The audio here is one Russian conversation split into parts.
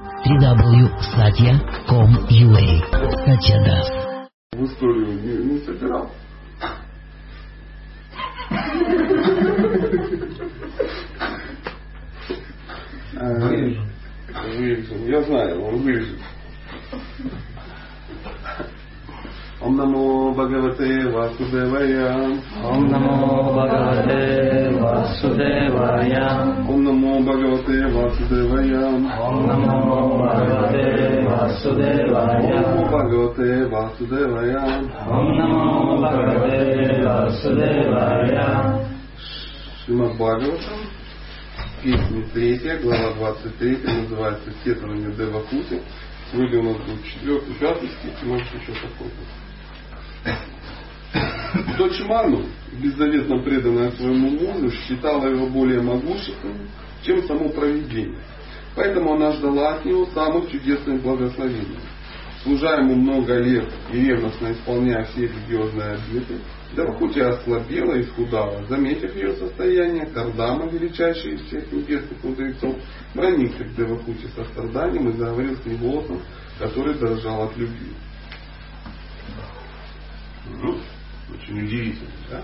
www.satya.com.ua Satya Das. В историю не, не собирал. Вырежем. Вырежем. Я знаю, он вырежет. Ом намо Бхагавате Васудевая. Ом намо Бхагавате Васудевая. Ом намо Бхагавате Васудевая. Ом намо Бхагавате Васудевая. Ом Бхагавате Васудевая. Ом намо Бхагавате Васудевая. Шримад Бхагаватам, песня 3, глава 23, называется «Сетование Девакути». Сегодня у нас будет четвертый, пятый стих, и может еще какой-то. Дочь Ману, беззаветно преданная своему мужу, считала его более могущественным, чем само провидение. Поэтому она ждала от него самых чудесных благословений. Служа ему много лет и ревностно исполняя все религиозные обеты, Давахути ослабела и схудала. Заметив ее состояние, Кардама, величайший из всех небесных мудрецов, проникся к Девахути со страданием и заговорил с ней голосом, который дрожал от любви. Ну, очень удивительно, да?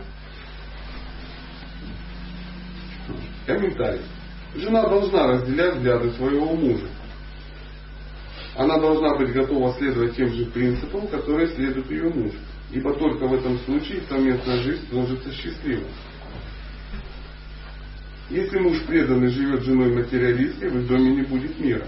Комментарий. Жена должна разделять взгляды своего мужа. Она должна быть готова следовать тем же принципам, которые следует ее муж. Ибо только в этом случае совместная жизнь сложится счастливой. Если муж преданный живет женой материалисткой, в их доме не будет мира.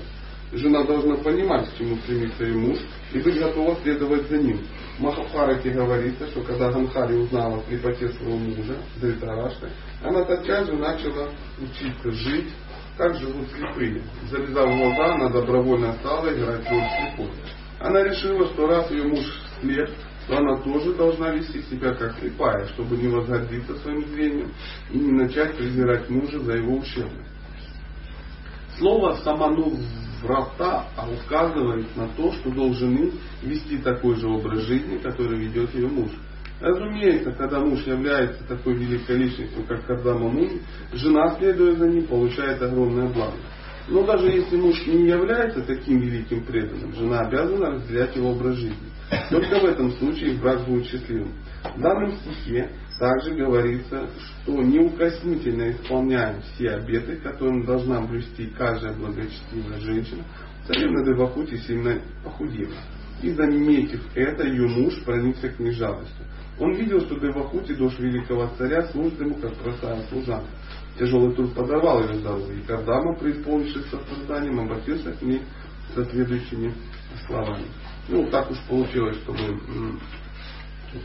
Жена должна понимать, к чему стремится ее муж, и быть готова следовать за ним. Махабхарате говорится, что когда Ганхари узнала о слепоте своего мужа, Дритарашты, она тотчас же начала учиться жить, как живут слепые. Завязав глаза, она добровольно стала играть роль слепой. Она решила, что раз ее муж слеп, то она тоже должна вести себя как слепая, чтобы не возгордиться своим зрением и не начать презирать мужа за его ущербность. Слово «саману врата» указывает на то, что должны вести такой же образ жизни, который ведет ее муж. Разумеется, когда муж является такой великой личностью, как Кардама Муни, жена, следуя за ним, получает огромное благо. Но даже если муж не является таким великим преданным, жена обязана разделять его образ жизни. Только в этом случае брак будет счастливым. В данном стихе также говорится, что неукоснительно исполняем все обеты, которые должна блюсти каждая благочестивая женщина, царевна Девахути сильно похудела. И заметив это, ее муж проникся к ней жалостью. Он видел, что Девахути, дочь великого царя, служит ему как простая служанка. Тяжелый труд подорвал ее здоровье, и Кардама, преисполнившись состраданием, обратился к ней со следующими словами. Ну, так уж получилось, что мы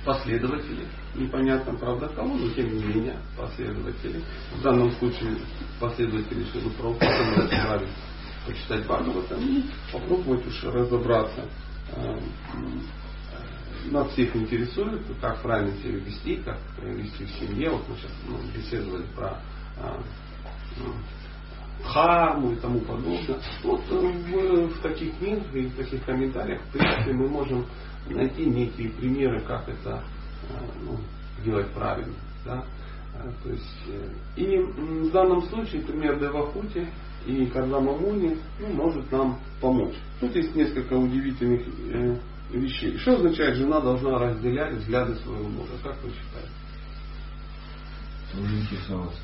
последователи, непонятно, правда, кого, но тем не менее последователи. В данном случае последователи Шилы Прабхупада собрались почитать Бхагаватам и попробовать уж разобраться. Нас всех интересует, как правильно себя вести, как вести в семье. Вот мы сейчас ну, беседовали про харму и тому подобное. Вот в, в таких книгах и в таких комментариях, в принципе, мы можем найти некие примеры, как это ну, делать правильно. Да? То есть, и в данном случае пример Девахути и Кардама Муни ну, может нам помочь. Тут есть несколько удивительных э, вещей. Что означает, жена должна разделять взгляды своего мужа? Как вы считаете? Тоже интересоваться.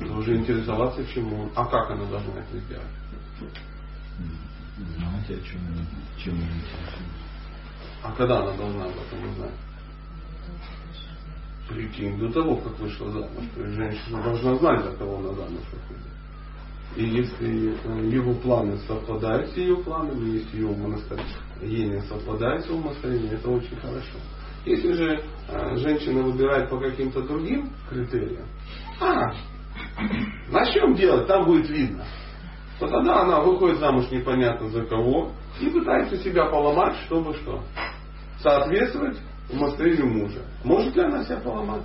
Должен интересоваться, чему. А как она должна это сделать? Знать, о чем, чем интересуется. А когда она должна об этом узнать? Прикинь, до того, как вышла замуж. То есть женщина должна знать, за кого она замуж выходит. И если его планы совпадают с ее планами, если ее умонастроение совпадает с умонастроением, это очень хорошо. Если же женщина выбирает по каким-то другим критериям, а, начнем делать, там будет видно. То тогда она выходит замуж непонятно за кого и пытается себя поломать, чтобы что? Соответствовать умонастроению мужа. Может ли она себя поломать?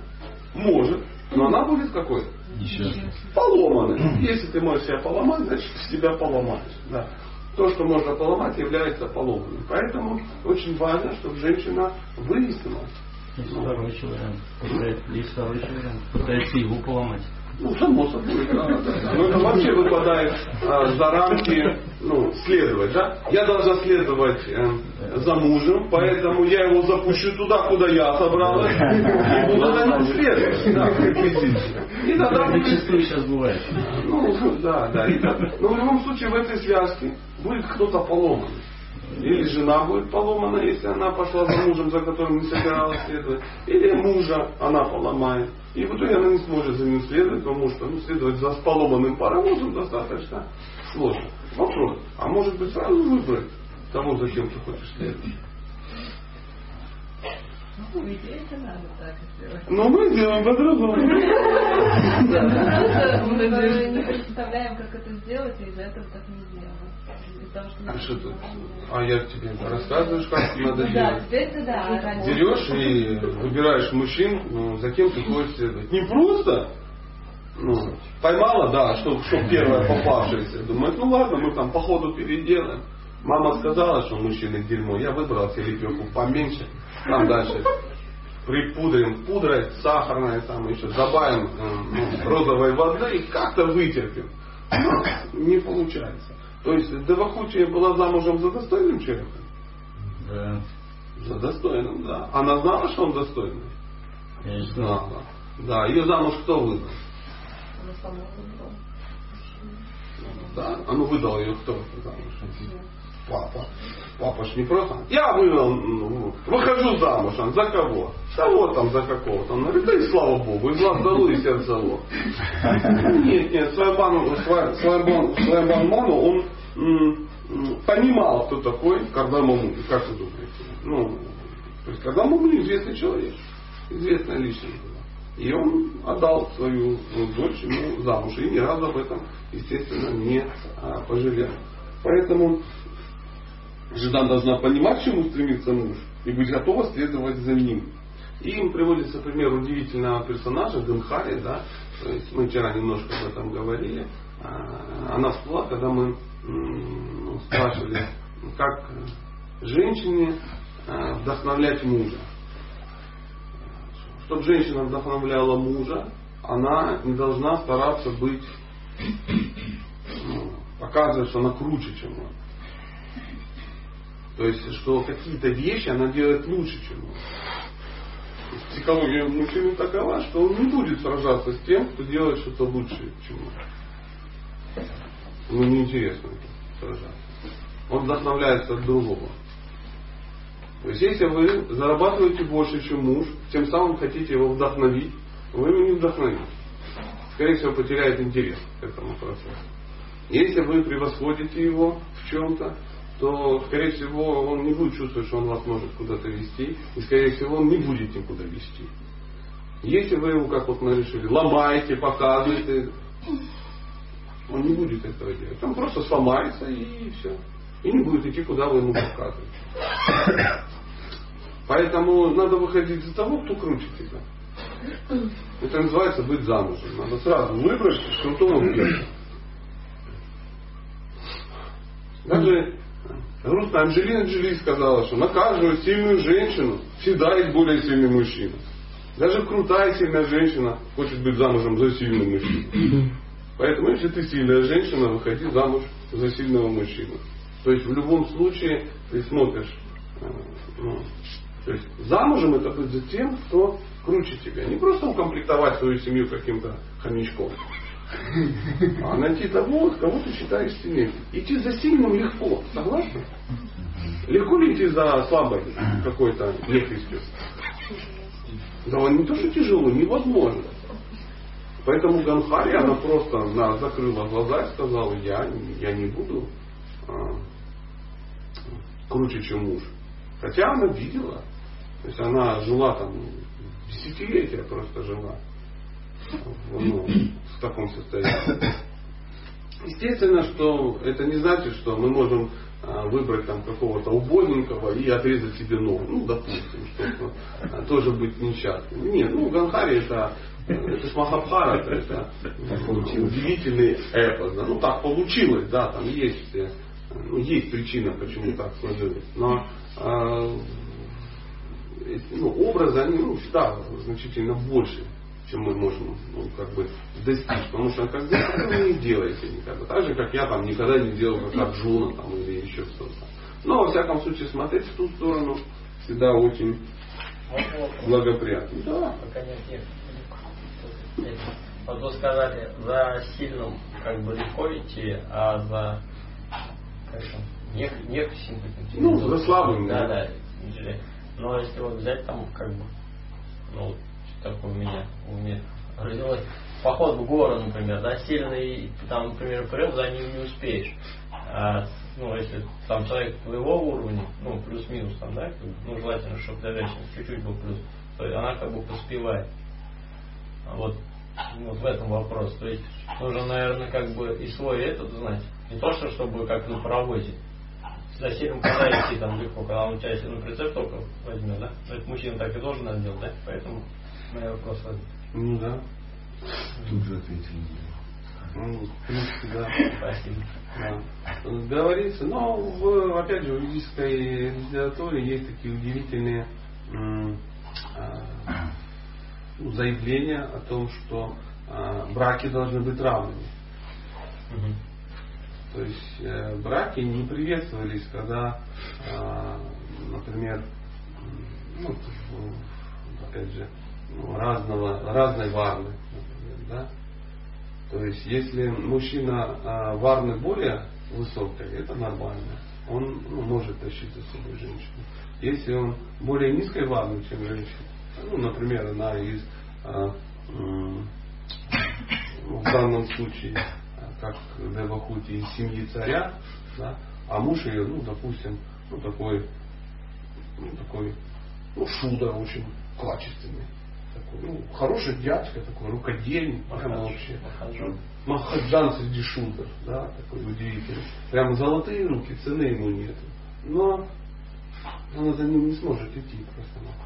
Может. Но она будет какой? Несчастный. Поломанной. Если ты можешь себя поломать, значит себя поломаешь. Да. То, что можно поломать, является поломанным. Поэтому очень важно, чтобы женщина выяснила. Есть второй. Пытается, есть второй вариант. Пытается его поломать. Ну, само собой, да, да, да. Но это вообще выпадает а, за рамки ну, следовать, да? Я должна следовать э, за мужем, поэтому я его запущу туда, куда я собралась, и буду за ним следовать, да. И тогда будет сейчас бывает. ну, да, да. И. Но в любом случае в этой связке будет кто-то поломан. Или жена будет поломана, если она пошла за мужем, за которым не собиралась следовать. Или мужа она поломает. И в итоге она не сможет за ним следовать, потому что ну, следовать за поломанным паровозом достаточно сложно. Вопрос, а может быть сразу выбрать того, за кем ты хочешь следовать? Ну, мы делаем по-другому. Мы даже не представляем, как это сделать, и из-за этого так не делаем. Что А что тут? нужно. А я тебе рассказываешь, как надо Ну Да, делать. теперь это да. а берешь и выбираешь мужчин, ну, за кем ты хочешь следовать. Не просто ну, поймала, да, что, что первое попавшееся. Думает, ну ладно, мы там по ходу переделаем. Мама сказала, что мужчины дерьмо. Я выбрал себе лепеху поменьше. Там дальше припудрим пудрой, сахарной, там еще добавим э, ну, розовой воды и как-то вытерпим. Но не получается. То есть Девахучия была замужем за достойным человеком. Да. За достойным, да. Она знала, что он достойный? Конечно. Знала. Да, ее замуж кто выдал? Она сама выбрала. Да, а ну выдал ее кто замуж? Папа. Папа ж не просто. Я вывел, ну, выхожу замуж, а за кого? Да вот там за какого-то. Он говорит, да и слава Богу, из глаз долу и сердце ло. Нет, нет, Свайбан, Свайбан, Свайбан Ману, он понимал, кто такой Кардамаму. Как вы думаете? Ну, то есть Кардамаму известный человек, известная личность была. И он отдал свою ну, дочь ему замуж. И ни разу об этом, естественно, не а, пожалел. Поэтому жена должна понимать, к чему стремится муж, и быть готова следовать за ним. И им приводится пример удивительного персонажа Гамхари, да, то есть мы вчера немножко об этом говорили. А, Она всплыла, когда мы спрашивали, как женщине а, вдохновлять мужа. Чтобы женщина вдохновляла мужа, она не должна стараться быть, ну, показывать, что она круче, чем он. То есть, что какие-то вещи она делает лучше, чем он. Психология мужчины такова, что он не будет сражаться с тем, кто делает что-то лучше, чем он. Ему неинтересно сражаться. Он вдохновляется от другого. То есть, если вы зарабатываете больше, чем муж, тем самым хотите его вдохновить, вы его не вдохновите. Скорее всего, потеряет интерес к этому процессу. Если вы превосходите его в чем-то, то, скорее всего, он не будет чувствовать, что он вас может куда-то вести, и, скорее всего, он не будет никуда вести. Если вы его, как вот мы решили, ломаете, показываете, он не будет этого делать. Он просто сломается и все. И не будет идти, куда вы ему показываете. Поэтому надо выходить за того, кто круче тебя. Это называется быть замужем. Надо сразу выбрать крутого мужчину. Даже грустная Анджелина Джоли сказала, что на каждую сильную женщину всегда есть более сильный мужчина. Даже крутая сильная женщина хочет быть замужем за сильным мужчиной. Поэтому, если ты сильная женщина, выходи замуж за сильного мужчину. То есть в любом случае ты смотришь, э, ну, то есть замужем это быть за тем, кто круче тебя. Не просто укомплектовать свою семью каким-то хомячком, а найти того, кого ты считаешь сильнее. Идти за сильным легко, согласны? Легко ли идти за слабой какой-то легкостью? Да не то, что тяжело, невозможно. Поэтому Ганхари, она просто она закрыла глаза и сказала, я, я не буду а, круче, чем муж. Хотя она видела. То есть она жила там десятилетия просто жила ну, в таком состоянии. Естественно, что это не значит, что мы можем а, выбрать там какого-то убойненького и отрезать себе ногу. Ну, допустим, чтобы тоже быть несчастным. Нет, ну, Ганхари это, это ж Махабхарата, это удивительный эпос. Да? Ну, так получилось, да, там есть, э, ну, есть причина, почему так сложилось. Но а, ну, образы, они ну, всегда значительно больше, чем мы можем ну, как бы достичь. Потому что когда вы не делаете никогда. Так же, как я там никогда не делал как Арджуна там, или еще кто-то. Но, во всяком случае, смотреть в ту сторону всегда очень благоприятно. Да. Пока нет, нет. Вот вы сказали, за сильным как бы легко идти, а за как там, не, не симпатизм. Ну, за слабым. Да, да. Но если вот взять там как бы, ну, что такое у меня, у меня родилось поход в горы, например, да, сильный, там, например, прям за ним не успеешь. А, ну, если там человек твоего уровня, ну, плюс-минус там, да, ну, желательно, чтобы доверчивость чуть-чуть был плюс, то есть она как бы поспевает. Вот, вот в этом вопрос. То есть нужно, наверное, как бы и свой этот знать. Не то, что чтобы как на паровозе. За сильным когда идти там легко, когда он тебя ну, прицеп только возьмет, да? Но это мужчина так и должен надо делать, да? Поэтому мой вопрос. Ну да. Тут же ответили. Ну, в принципе, да. Спасибо. Да. Говорится, но в, опять же в ведической литературе есть такие удивительные м, заявления о том, что а, браки должны быть равными. Мгм. То есть э, браки не приветствовались, когда, э, например, ну, опять же, ну, разного, разной варны, например, да? То есть если мужчина э, варны более высокой, это нормально. Он ну, может тащить за собой женщину. Если он более низкой варны, чем женщина, ну, например, она из м, в данном случае, э, как Девахути из семьи царя, да, а муж ее, ну, допустим, ну, такой, ну, такой, ну, шуда очень качественный. Такой, ну, хороший дядька, такой рукодельник, прямо вообще. Махаджан. Махаджан среди шудов, да, такой удивительный. Прямо золотые руки, цены ему нет. Но она за ним не сможет идти просто-напросто.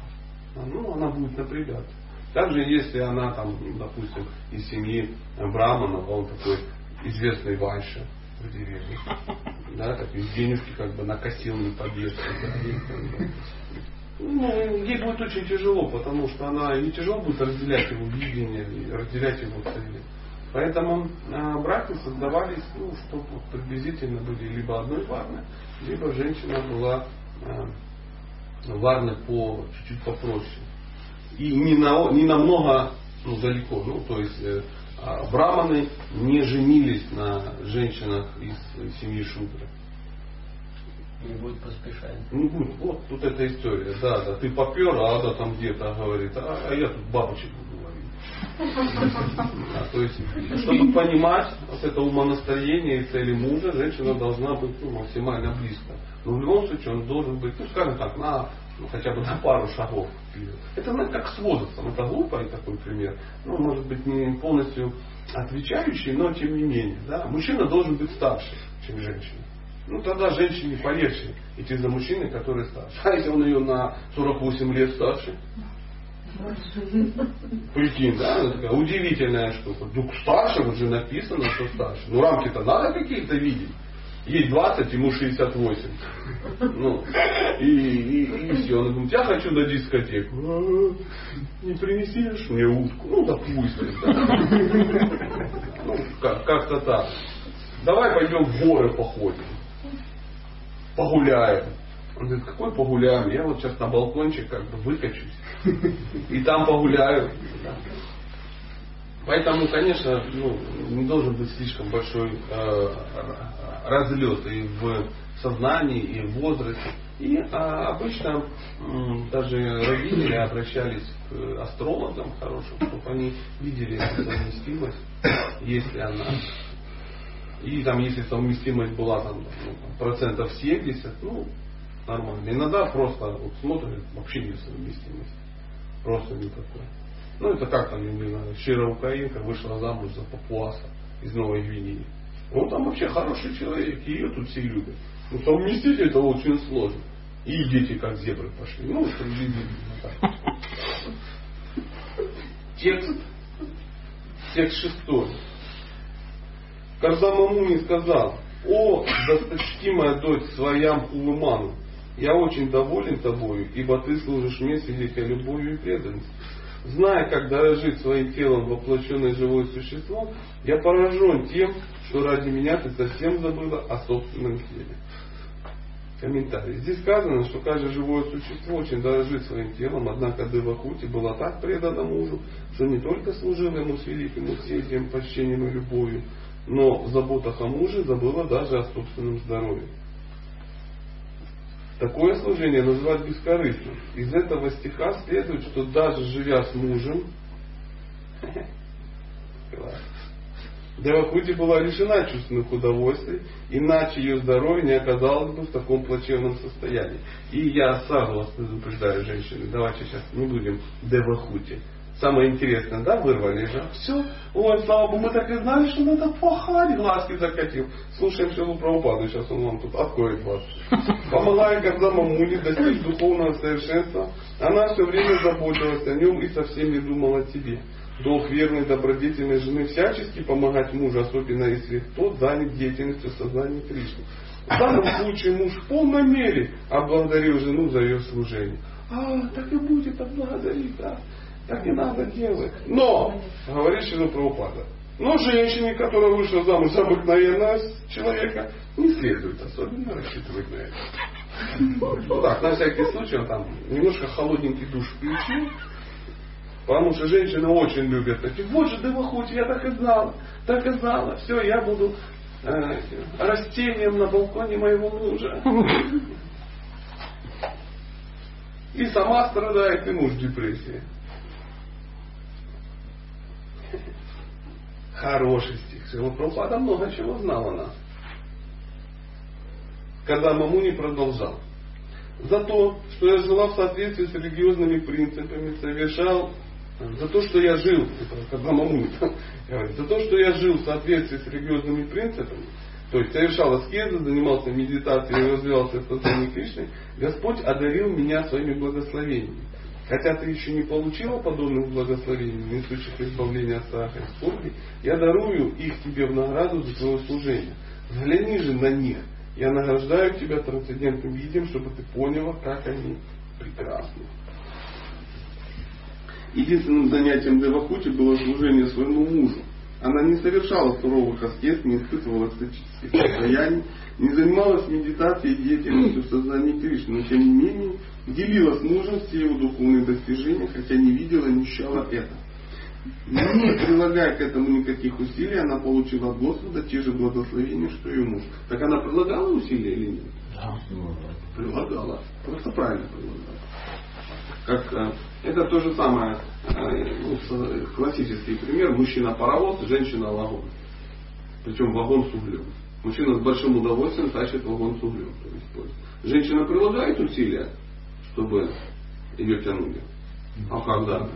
Ну, она будет напрягаться. Также, если она там, допустим, из семьи Брамана, он такой известный вайша в деревне, да, так и денежки как бы накосил не побег. Ну, ей будет очень тяжело, потому что она ей тяжело будет разделять его видение, разделять его цели. Поэтому э, браки создавались, ну, чтобы приблизительно были либо одной варны, либо женщина была э, варной по чуть-чуть попроще. И не, на, не намного ну, далеко. Ну, то есть э, а, браманы не женились на женщинах из семьи Шудры. Не будет поспешать. Не будет. Вот тут эта история. Да, да, ты попер, а Ада там где-то говорит, а, а я тут бабочек буду. Да, то есть, чтобы понимать вот это умонастроение и цели мужа, женщина должна быть ну, максимально близко. Но в любом случае он должен быть, ну скажем так, на ну, хотя бы на пару шагов. Это знаете, как с возрастом. Это глупый такой пример. Ну, может быть, не полностью отвечающий, но тем не менее. Да? Мужчина должен быть старше, чем женщина. Ну, тогда женщине полегче идти за мужчиной, который старше. А если он ее на 48 лет старше? Прикинь, да, такая удивительная штука. Ну, старше, вот же написано, что старше. Ну, рамки-то надо какие-то видеть. Ей 20, ему 68. Ну, и, и, и все. Он говорит, я хочу на дискотеку. «А, Не принесешь мне утку? Ну, допустим. да. Ну, как- как-то так. Давай пойдем в горы походим. Погуляем. Он говорит, какой погуляем? Я вот сейчас на балкончик как бы выкачусь. И там погуляю. Поэтому, конечно, ну, не должен быть слишком большой э, разлет и в сознании, и в возрасте. И а, обычно м, даже родители обращались к астрологам хорошим, чтобы они видели совместимость, если она. И там, если совместимость была там, ну, процентов 70, ну, нормально. Иногда просто вот смотрят, вообще нет совместимости. Просто никакой. Ну, это как там, не знаю, щира украинка вышла замуж за папуаса из Новой Гвинеи. Он там вообще хороший человек, ее тут все любят. Ну, совместить это очень сложно. И дети как зебры пошли. Ну, приблизительно. Текст. Текст шестой. Карзамамуни сказал, о, досточтимая дочь своям Хулыману, я очень доволен тобою, ибо ты служишь мне с великой любовью и преданностью. зная, как дорожить своим телом воплощенное живое существо, я поражен тем, что ради меня ты совсем забыла о собственном теле. Комментарий. Здесь сказано, что каждое живое существо очень дорожит своим телом, однако Девахути была так предана мужу, что не только служила ему с великим усердием, почтением и любовью, но в заботах о муже забыла даже о собственном здоровье. Такое служение называют бескорыстным. Из этого стиха следует, что даже живя с мужем, Девахути была лишена чувственных удовольствий, иначе ее здоровье не оказалось бы в таком плачевном состоянии. И я сразу вас предупреждаю, женщины, давайте сейчас не будем Девахути. Самое интересное, да, вырвали же. Все, ой, слава Богу, мы так и знали, что надо пахать, глазки закатил. Слушаем Шилу Правопаду, сейчас он вам тут откроет вас. Помогая когда мамуне достичь духовного совершенства, она все время заботилась о нем и совсем не думала о тебе. Долг верной добродетельной жены всячески помогать мужу, особенно если тот занят деятельностью сознания Кришны. В данном случае муж в полной мере облагодарил жену за ее служение. А, так и будет отблагодарить, да. Так и надо делать. Но, говорит Шила Прабхупада, но женщине, которая вышла замуж за обыкновенного человека, не следует особенно рассчитывать на это. Ну так, на всякий случай он там немножко холодненький душ включил, Потому что женщины очень любят таких. Вот же дымохуть, я так и знала, так и знала. Все, я буду э, растением на балконе моего мужа. И сама страдает, и муж депрессии. Хороший стих. Прабхупада много чего знал о нас. Когда Мамуни продолжал. За то, что я жила в соответствии с религиозными принципами, совершал за то, что я жил, это когда Мамуни за то, что я жил в соответствии с религиозными принципами, то есть совершал аскезы, занимался медитацией и развивался в сознании Кришны, Господь одарил меня своими благословениями. Хотя ты еще не получила подобных благословений, несущих избавление от страха и скорби, я дарую их тебе в награду за твое служение. Взгляни же на них. Я награждаю тебя трансцендентным видом, чтобы ты поняла, как они прекрасны. Единственным занятием Девахути было служение своему мужу. Она не совершала суровых аскез, не испытывала экстатических состояний, не занималась медитацией и деятельностью в сознании Кришны, но тем не менее делила с мужем все его духовные достижения, хотя не видела и не ощущала это. Не прилагая к этому никаких усилий, она получила от Господа те же благословения, что и муж. Так она прилагала усилия или нет? Да. Прилагала. Просто правильно прилагала. Как, э, это то же самое, ну, классический пример, мужчина паровоз, женщина вагон. Причем вагон с углем. Мужчина с большим удовольствием тащит вагон с углем. Женщина прилагает усилия, чтобы ее тянули. А когда?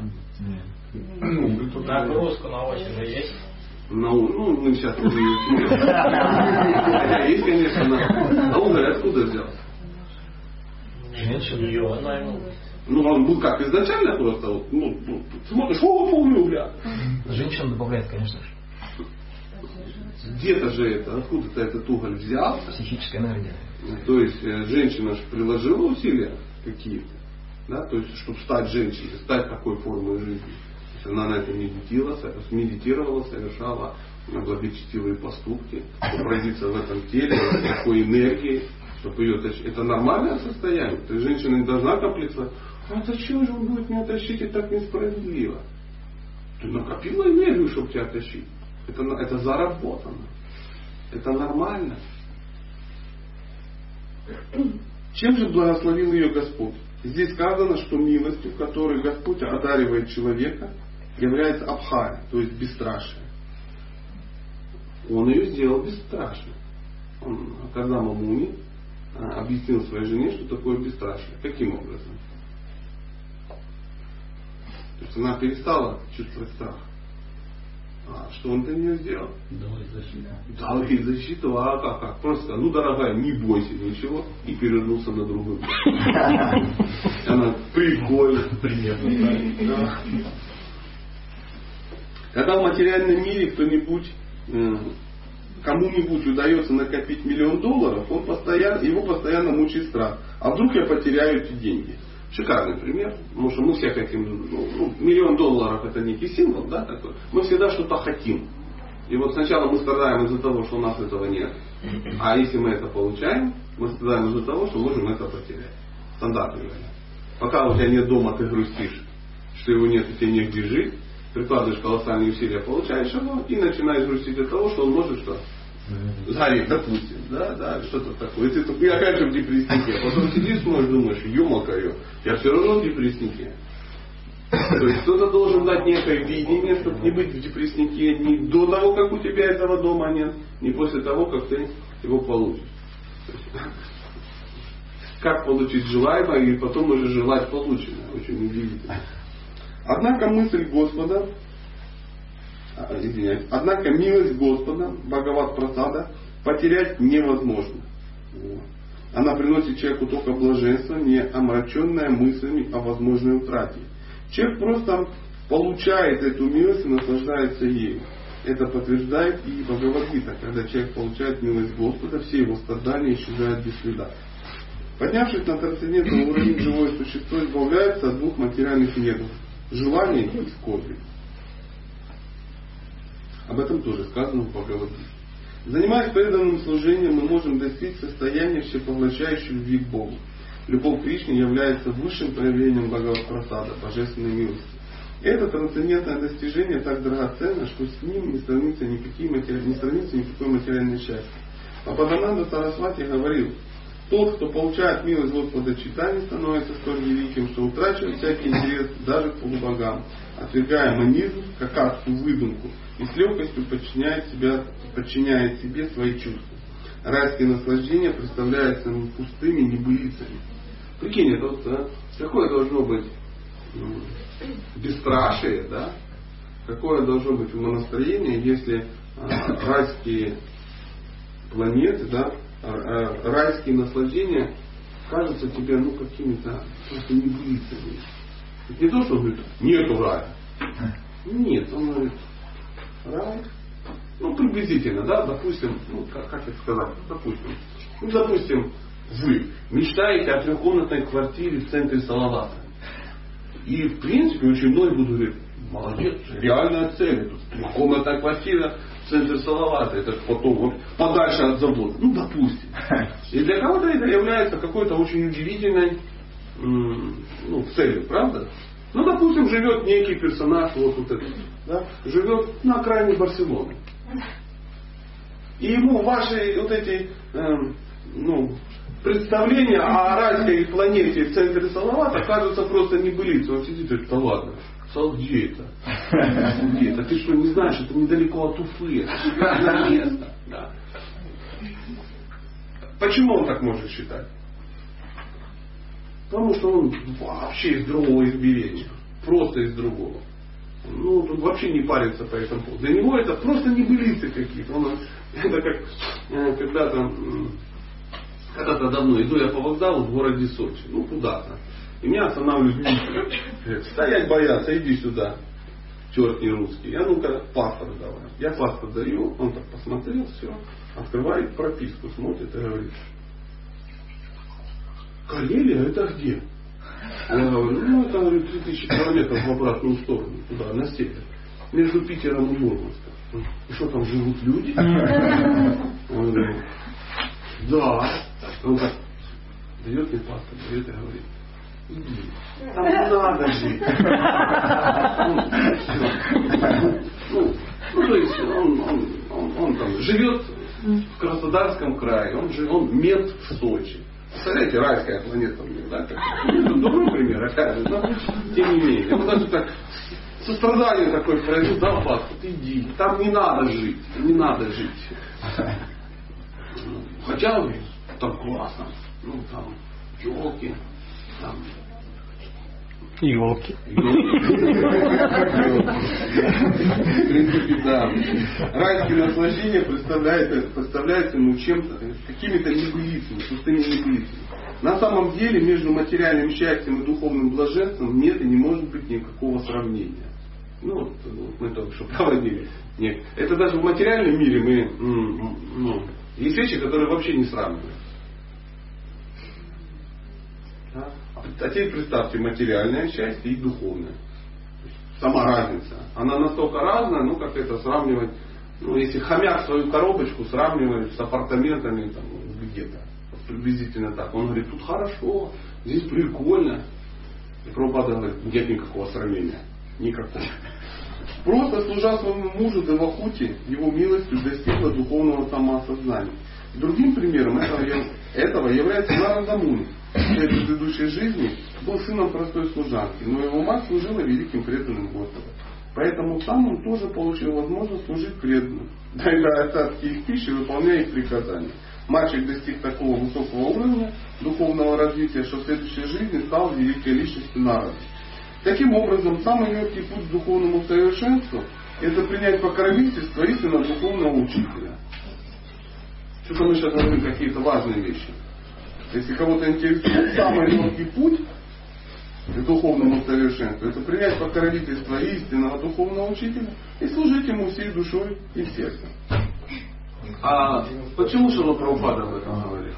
Нагрузка на ось уже есть. На, у- ну, мы сейчас уже ее Хотя есть, конечно, на, на уголь откуда взялся? Женщина. Ее, наверное. Ну, он был как изначально просто, вот, ну, ну, смотришь, о, полный угля. Женщина добавляет, конечно же, Где-то же это, откуда-то этот уголь взялся. психическая энергия. То есть э, женщина же приложила усилия какие-то, да, то есть, чтобы стать женщиной, стать такой формой жизни. То есть она на это медитировала, медитировала, совершала э, благочестивые поступки, чтобы родиться в этом теле, в такой энергии, чтобы ее тащить. Это нормальное состояние. То есть женщина не должна комплексовать, а зачем же он будет меня тащить, это так несправедливо. Ты накопила энергию, чтобы тебя тащить. Это, это заработано. Это нормально. Чем же благословил ее Господь? Здесь сказано, что милостью, которой Господь одаривает человека, является абхая, то есть бесстрашие. Он ее сделал бесстрашной. Он, когда Мамуни а, объяснил своей жене, что такое бесстрашие. Каким образом? То есть она перестала чувствовать страх. А что он для нее сделал? Давай защиту. Дал ей защиту, а как, как? Просто ну дорогая, не бойся ничего, и перевернулся на бок. Она прикольно. Примерно Да. Когда в материальном мире кто-нибудь, э, кому-нибудь удается накопить миллион долларов, он постоянно, его постоянно мучает страх. А вдруг я потеряю эти деньги? Шикарный пример, потому что мы все хотим, ну, ну, миллион долларов это некий символ, да, такой. Мы всегда что-то хотим. И вот сначала мы страдаем из-за того, что у нас этого нет. А если мы это получаем, мы страдаем из-за того, что можем это потерять. Стандартный вариант. Пока у тебя нет дома, ты грустишь, что его нет, и тебе негде жить, прикладываешь колоссальные усилия, получаешь его, и начинаешь грустить от того, что он может что? Сгореть, допустим, да, да, что-то такое. И ты, и опять же в депресснике. Потом сидишь, смотришь, думаешь, ё-макаё, я все равно в депресснике. То есть кто-то должен дать некое видение, чтобы не быть в депресснике ни до того, как у тебя этого дома нет, ни после того, как ты его получишь. Как получить желаемое и потом уже желать полученное. Очень удивительно. Однако мысль Господа, а, извиняюсь, однако милость Господа, Бхагават Прасада, потерять невозможно. Она приносит человеку только блаженство, не омраченное мыслями о возможной утрате. Человек просто получает эту милость и наслаждается ею. Это подтверждает и Бхагавадгита, когда человек получает милость Господа, все его страдания исчезают без следа. Поднявшись на трансцендентный уровень, живое существо избавляется от двух материальных недуг – желания и скорби. Об этом тоже сказано в Бхагавадгите. Занимаясь преданным служением, мы можем достичь состояния всепоглощающей любви к Богу. Любовь к Кришне является высшим проявлением Бхагават-прасада, божественной милости. Это трансцендентное достижение так драгоценно, что с ним не сравнится, никакие матери... не сравнится никакое материальное счастье. Пападананда Сарасвати говорил, тот, кто получает милость Господа читания, становится столь великим, что утрачивает всякий интерес даже к полубогам, отвергая манизм, как адскую выдумку, и с легкостью подчиняет, себя, подчиняет себе свои чувства. Райские наслаждения представляются пустыми небылицами. Прикинь, это вот, а, какое должно быть ну, бесстрашие, да? Какое должно быть умонастроение, если а, райские планеты, да, а, а, райские наслаждения кажутся тебе ну какими-то просто небылицами. Это не то, что он говорит, нету рая. Нет, он говорит, рай, ну приблизительно, да, допустим, ну как, как это сказать, допустим, ну допустим, вы мечтаете о трехкомнатной квартире в центре Салавата. И в принципе очень многие будут говорить, молодец, реальная цель, тут трехкомнатная квартира в центре Салавата, это потом вот подальше от завода. Ну, допустим. И для кого-то это является какой-то очень удивительной ну, целью, правда? Ну, допустим, живет некий персонаж, вот, вот этот, да, живет на окраине Барселоны. И ему ваши вот эти эм, ну, представления о райской планете в центре Салавата кажутся просто небылицей. Он сидит и говорит, да ладно, Сал, где это? Где это? Ты что, не знаешь, это недалеко от Уфы, это место. Да. Почему он так может считать? Потому что он вообще из другого измерения. Просто из другого. Ну, тут вообще не парится по этому поводу. Для него это просто небылицы какие-то. Он, это как э, когда-то когда-то давно иду я по вокзалу в городе Сочи. Ну, куда-то. И меня останавливают. Стоять боятся, иди сюда. Черт не русский. Я ну-ка паспорт давай. Я паспорт даю, он так посмотрел, все. Открывает прописку, смотрит и говорит, Карелия это где? Я говорю, ну это говорю, 3000 километров в обратную сторону, туда, на север. Между Питером и Мурманском. И что там живут люди? Он говорит, да. Он так дает мне паспорт, дает и говорит, иди. Там не надо жить. Ну, ну, то есть он, он, он, он там живет в Краснодарском крае, он, же, он мед в Сочи. Представляете, райская планета у него, да? Это другой пример, опять же, но тем не менее. Он даже так сострадание такое проявил, дал паспорт, иди, там не надо жить, не надо жить. Хотя там классно, ну там елки, там Елки. В принципе, да. Райские наслаждения представляют, представляются ему чем-то, какими-то небылицами, пустыми небылицами. На самом деле между материальным счастьем и духовным блаженством нет и не может быть никакого сравнения. Ну, вот, мы только что проводили. Нет. Это даже в материальном мире мы, ну, есть вещи, которые вообще не сравниваются. Да? А теперь представьте материальное счастье и духовное. Сама разница. Она настолько разная, ну как это сравнивать, ну если хомяк свою коробочку сравнивает с апартаментами там, где-то. Приблизительно так. Он говорит, тут хорошо, здесь прикольно. И Прабхупада говорит, нет никакого сравнения. Никакого. Просто служа своему мужу Девахути, его милостью достигла духовного самоосознания. Другим примером этого, этого является Нарада Муни. В предыдущей жизни был сыном простой служанки, но его мать служила великим преданным Господу. Поэтому сам он тоже получил возможность служить преданным, доедая остатки их пищи, выполняя их приказания. Мальчик достиг такого высокого уровня духовного развития, что в следующей жизни стал великой личностью народа. Таким образом, самый легкий путь к духовному совершенству – это принять покровительство истинно духовного учителя. Что-то мы сейчас говорим какие-то важные вещи. Если кого-то интересует самый легкий путь к духовному совершенству, это принять покровительство истинного духовного учителя и служить ему всей душой и сердцем. А почему Шила Прабхупада об этом говорит?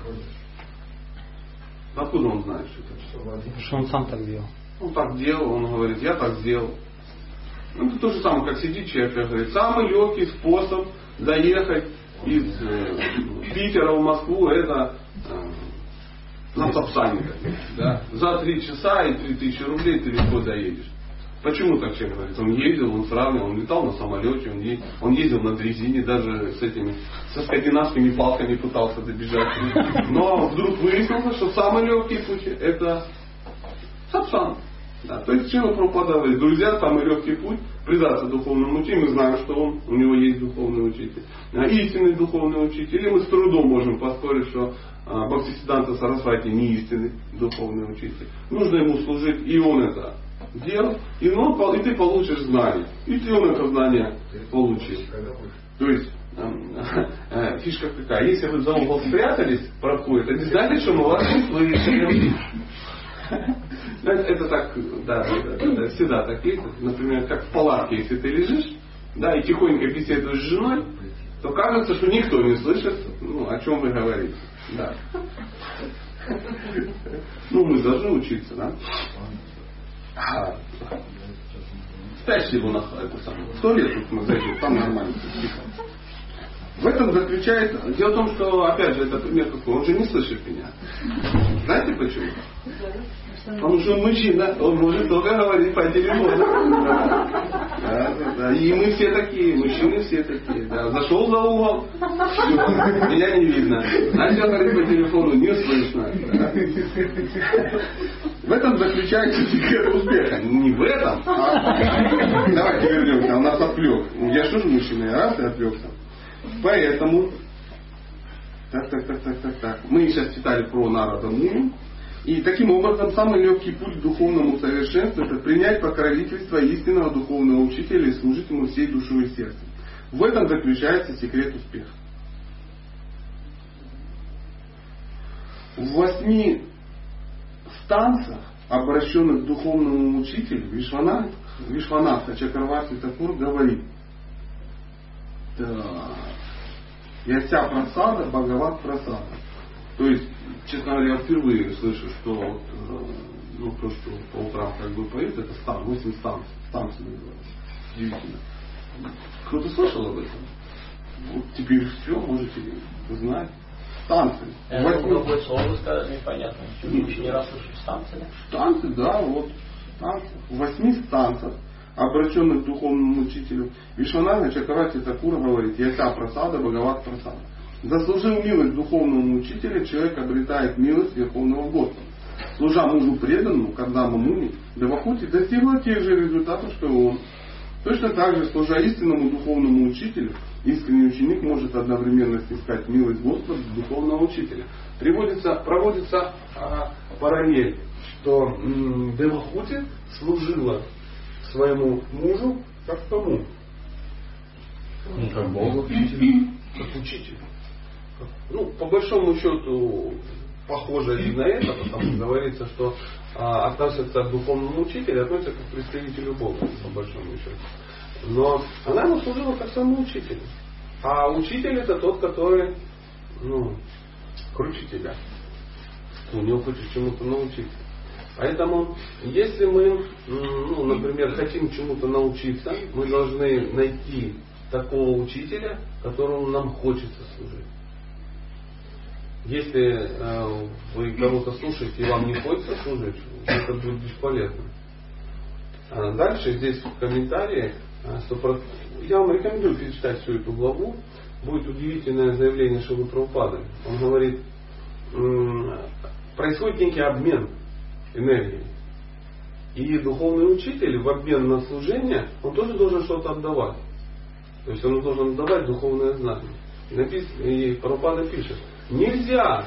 Откуда он знает что это? Потому что он сам так делал. Он так делал, он говорит, я так сделал. Ну, это то же самое, как сидит человек и говорит, самый легкий способ доехать из э, Питера в Москву это на Сапсане. Да? За три часа и три тысячи рублей ты легко доедешь. Почему так человек говорит? Он ездил, он сравнивал, он летал на самолете, он, е- он ездил на дрезине, даже с этими, со скандинавскими палками пытался добежать. Но вдруг выяснилось, что самый легкий путь это Сапсан. Да, то есть Шила Прабхупада говорит, друзья, самый легкий путь предаться духовному учителю. Мы знаем, что он, у него есть духовный учитель. А, Истинный духовный учитель. Или мы с трудом можем поспорить, что Бхактисиданта Сарасвати не истинный духовный учитель. Нужно ему служить, и он это делал, и, он, и ты получишь знание. И ты он это знание получил. То есть фишка какая? Если вы за угол спрятались, проходит, это не значит, что мы вас не слышим. Ну, Это, так, да, всегда так есть. Например, как в палатке, если ты лежишь, да, и тихонько беседуешь с женой, то кажется, что никто не слышит, ну, о чем вы говорите. Да. Ну, мы должны учиться, да? А, Спрячьте его на это самое. Сто лет зайдем, там нормально. В этом заключается... Дело в том, что, опять же, это пример какой. Он же не слышит меня. Знаете почему? Он мужчина, он может только говорить по телефону. Да, да, да. И мы все такие, мужчины все такие. Да. Зашел за угол, всё, меня не видно. Начал говорить по телефону, не слышно. Да. В этом заключается секрет успеха. Не в этом, а... Давайте вернемся, он нас отвлек. Я что же мужчина, я раз и отвлекся. Поэтому, так, так, так, так, так, так. Мы сейчас читали про Нарада Муни. И таким образом самый легкий путь к духовному совершенству это принять покровительство истинного духовного учителя и служить ему всей душой и сердцем. В этом заключается секрет успеха. В восьми станциях, обращенных к духовному учителю, Вишванат, Вишванатха Чакарвати Такур говорит, так, Яся просада, Бхагават просада. То есть, честно говоря, я впервые слышу, что вот, э, ну, то, что по утрам как бы поют, это стан, 8 станций, станций называется. Удивительно. Кто-то слышал об этом? Вот теперь все, можете знать. Станции. Думаю, какое слово вы сказали, непонятно. Еще не раз слышали станции? Станции, да, вот станции. Восьми станциях, обращенных к духовному учителю, Вишванага Чакравати Такура говорит, Яся просада, Бхагават просада. Заслужил милость духовному учителя, человек обретает милость Верховного Господа. Служа мужу преданному, Кардама Муни, Девахути достигла тех же результатов, что и он. Точно так же, служа истинному духовному учителю, искренний ученик может одновременно снискать милость Господа духовного учителя. Приводится, проводится а, параллель, что Девахути служила своему мужу как кому? Ну, как Богу. Как учителю. Ну, по большому счету, похоже и на это, потому что говорится, что а, относятся к духовному учителю, относятся как к представителю Бога, по большому счету. Но она ему служила как своему учителю. А учитель это тот, который, ну, круче тебя. У него хочешь чему-то научиться. Поэтому, если мы, ну, например, хотим чему-то научиться, мы должны найти такого учителя, которому нам хочется служить. Если э, вы кого-то слушаете и вам не хочется служить, это будет бесполезно. А дальше здесь в комментарии, э, я вам рекомендую перечитать всю эту главу, будет удивительное заявление Шилы Прабхупады. Он говорит, происходит некий обмен энергией. И духовный учитель в обмен на служение, он тоже должен что-то отдавать. То есть он должен отдавать духовное знание. И, написано, и Прабхупада пишет, нельзя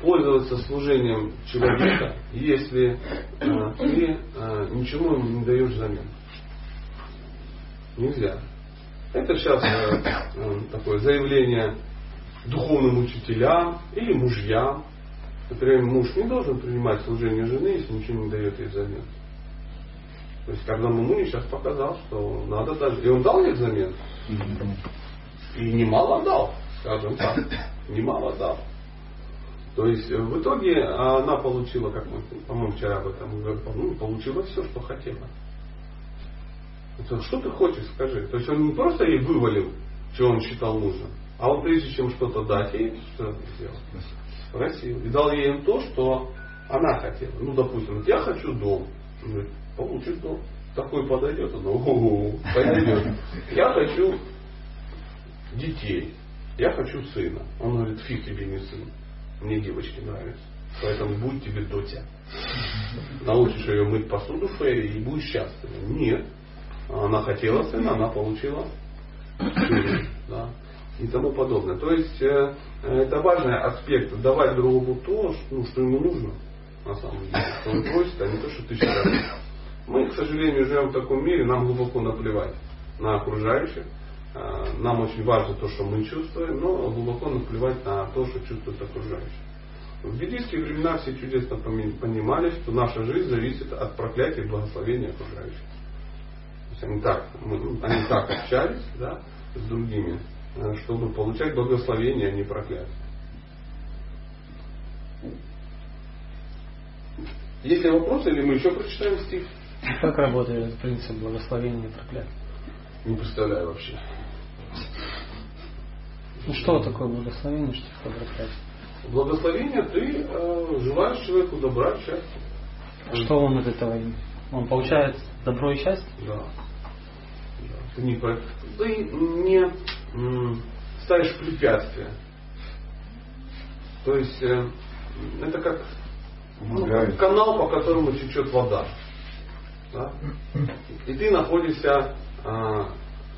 пользоваться служением человека, если э, ты э, ничего ему не даешь взамен. Нельзя. Это сейчас э, э, такое заявление духовным учителям или мужьям. Например, муж не должен принимать служение жены, если ничего не дает ей взамен. То есть, когда Мамуни сейчас показал, что надо даже... И он дал ей взамен. И немало дал, скажем так. Немало дал. То есть в итоге она получила, как мы, по-моему, вчера об этом говорили, ну, получила все, что хотела. Это что ты хочешь, скажи. То есть он не просто ей вывалил, что он считал нужным, а он прежде чем что-то дать ей, что сделал? Спросил. И дал ей то, что она хотела. Ну, допустим, я хочу дом. Он получишь дом. Такой подойдет, она, ого, подойдет. Я хочу детей. Я хочу сына. Он говорит, фиг тебе не сын. Мне девочки нравятся. Поэтому будет тебе доча. Научишь ее мыть посуду в фейре и будешь счастлива. Нет. Она хотела сына, она получила. Да. И тому подобное. То есть э, это важный аспект. Давать другу то, что, ну, что ему нужно. На самом деле. Что он просит, а не то, что ты считаешь. Мы, к сожалению, живем в таком мире, нам глубоко наплевать на окружающих. Э, Нам очень важно то, что мы чувствуем, но глубоко наплевать на то, что чувствуют окружающие. В ведические времена все чудесно понимали, что наша жизнь зависит от проклятия и благословения окружающих. То есть они так, мы- они так общались да, с другими, э, чтобы получать благословение, а не проклятие. Есть ли вопросы, или мы еще прочитаем стих? Как работает этот принцип благословения и проклятия? Не представляю вообще. Ну что такое благословение, что такое проклятие? Благословение ты э, желаешь человеку добра, счастья. А что он от этого? Он получает добро и счастье? Да. Да. Ты не, ты не ставишь препятствия. То есть э, это как ну, канал, по которому течет вода. Да? И ты находишься а,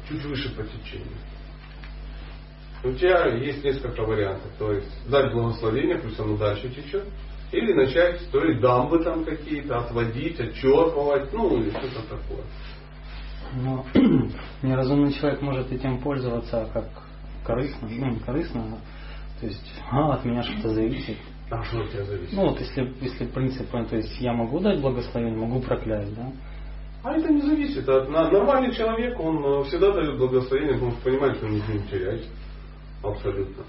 чуть выше по течению. У тебя есть несколько вариантов. То есть дать благословение, пусть оно дальше течет. Или начать строить дамбы там какие-то, отводить, отчерпывать, ну или что-то такое. Но неразумный человек может этим пользоваться как корыстно, ну не корыстно, а, то есть а, от меня что-то зависит. А что от тебя зависит? Ну вот если, если принцип, то есть я могу дать благословение, могу проклясть, да? А это не зависит. От, на- нормальный человек, он э, всегда дает благословение, потому что понимает, что он ничего не теряет. Абсолютно.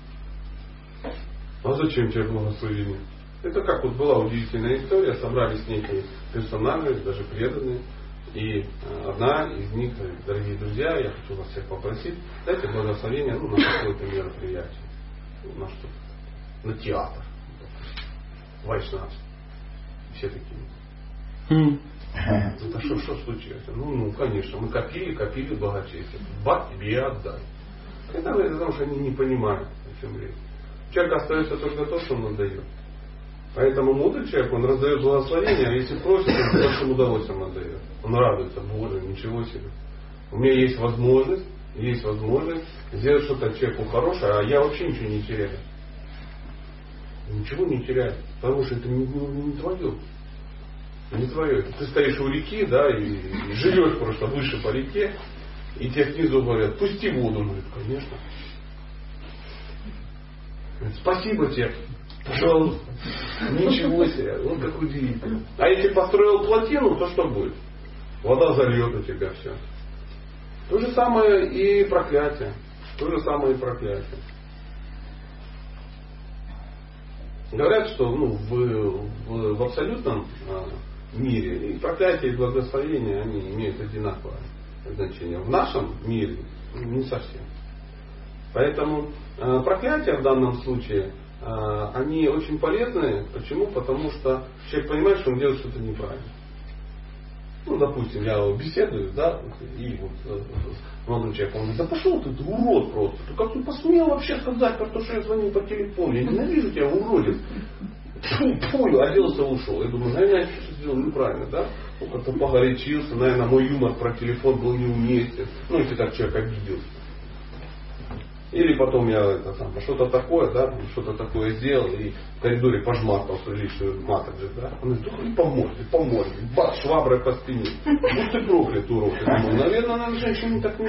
А зачем тебе благословение? Это как вот была удивительная история, собрались некие персонажи, даже преданные, и э, одна из них дорогие друзья, я хочу вас всех попросить, дайте благословение ну, на какое-то мероприятие, ну, на что на театр, вайшнавство. Все такие, Хм. это что, что случилось? Ну, ну, конечно, мы копили, копили благочестие. Бак тебе и отдай. Это том, что они не понимают, о чем речь. Человек остается только то, что он отдает. Поэтому мудрый человек, он раздает благословение, а если просит, он с большим удовольствием отдает. Он радуется, Боже, ничего себе. У меня есть возможность, есть возможность сделать что-то человеку хорошее, а я вообще ничего не теряю. Ничего не теряю, потому что это не, не, не твое. Не твое. Ты стоишь у реки, да, и, и живешь просто выше по реке, и тебе снизу говорят, пусти воду. Он говорит, конечно. Спасибо тебе. Пожалуйста. Ничего себе. Вот как удивительно. А если построил плотину, то что будет? Вода зальет у тебя все. То же самое и проклятие. То же самое и проклятие. Говорят, что ну, в, в, в абсолютном а, мире и проклятие, и благословение, они имеют одинаковое значение. В нашем мире не совсем. Поэтому э, проклятия в данном случае, они очень полезны. Почему? Потому что человек понимает, что он делает что-то неправильно. Ну, допустим, я беседую, да, и вот э, с молодым человеком, он говорит, да пошел ты, ты урод просто. Ты как ты посмел вообще сказать про то, что я звонил по телефону? Я ненавижу тебя, уродец. Фу, оделся, ушел. Я думаю, наверное, я что-то сделал неправильно, да? Он как-то погорячился, наверное, мой юмор про телефон был неуместен. Ну, если так человек обиделся. Или потом я это, там, что-то такое, да, что-то такое сделал и в коридоре пожмакал приличную же, да. Он говорит, ну по морде, по морде, бац, шваброй по спине. Будь ты проклят, урод. Я думаю, наверное, нам женщине так не.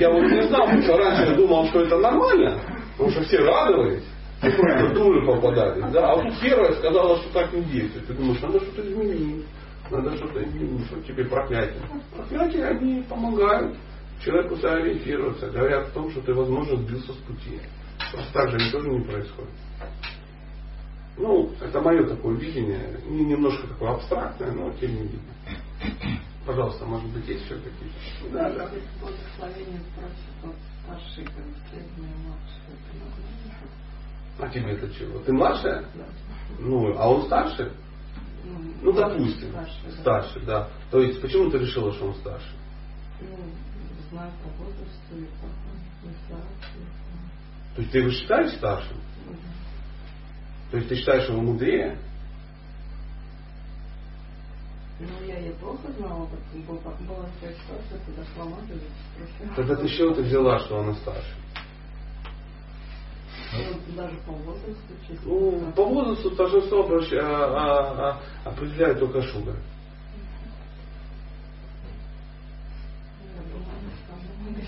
Я вот не знал, потому что раньше думал, что это нормально, потому что все радовались. И просто дуры попадались. Да? А вот первая сказала, что так не действует. Ты думаешь, надо что-то изменить. Надо что-то изменить. Что тебе проклятие? Проклятия, они помогают человеку сориентироваться. Говорят о том, что ты, возможно, сбился с пути. Просто так же тоже не происходит. Ну, это мое такое видение. Не немножко такое абстрактное, но тем не менее. Пожалуйста, может быть, есть какие-то? Да, да. Благословение просит от старшей, как средняя, младшая. А тебе это чего? Ты младшая? Да. Ну, а он старше? Ну, допустим. Старший, да. Старше, да. То есть, почему ты решила, что он старше? Ну, знаю по возрасту и по не знаю. То есть, ты его считаешь старшим? То есть, ты считаешь его мудрее? Ну, я ее плохо знала, как была, такая ситуация, когда шла мать, спросила. Тогда ты с чего ты взяла, что она старше? Ну, даже по возрасту, честно. Ну, по возрасту торжество обращ- а, а, а, определяет только шуга. Я думаю, что она мудрее.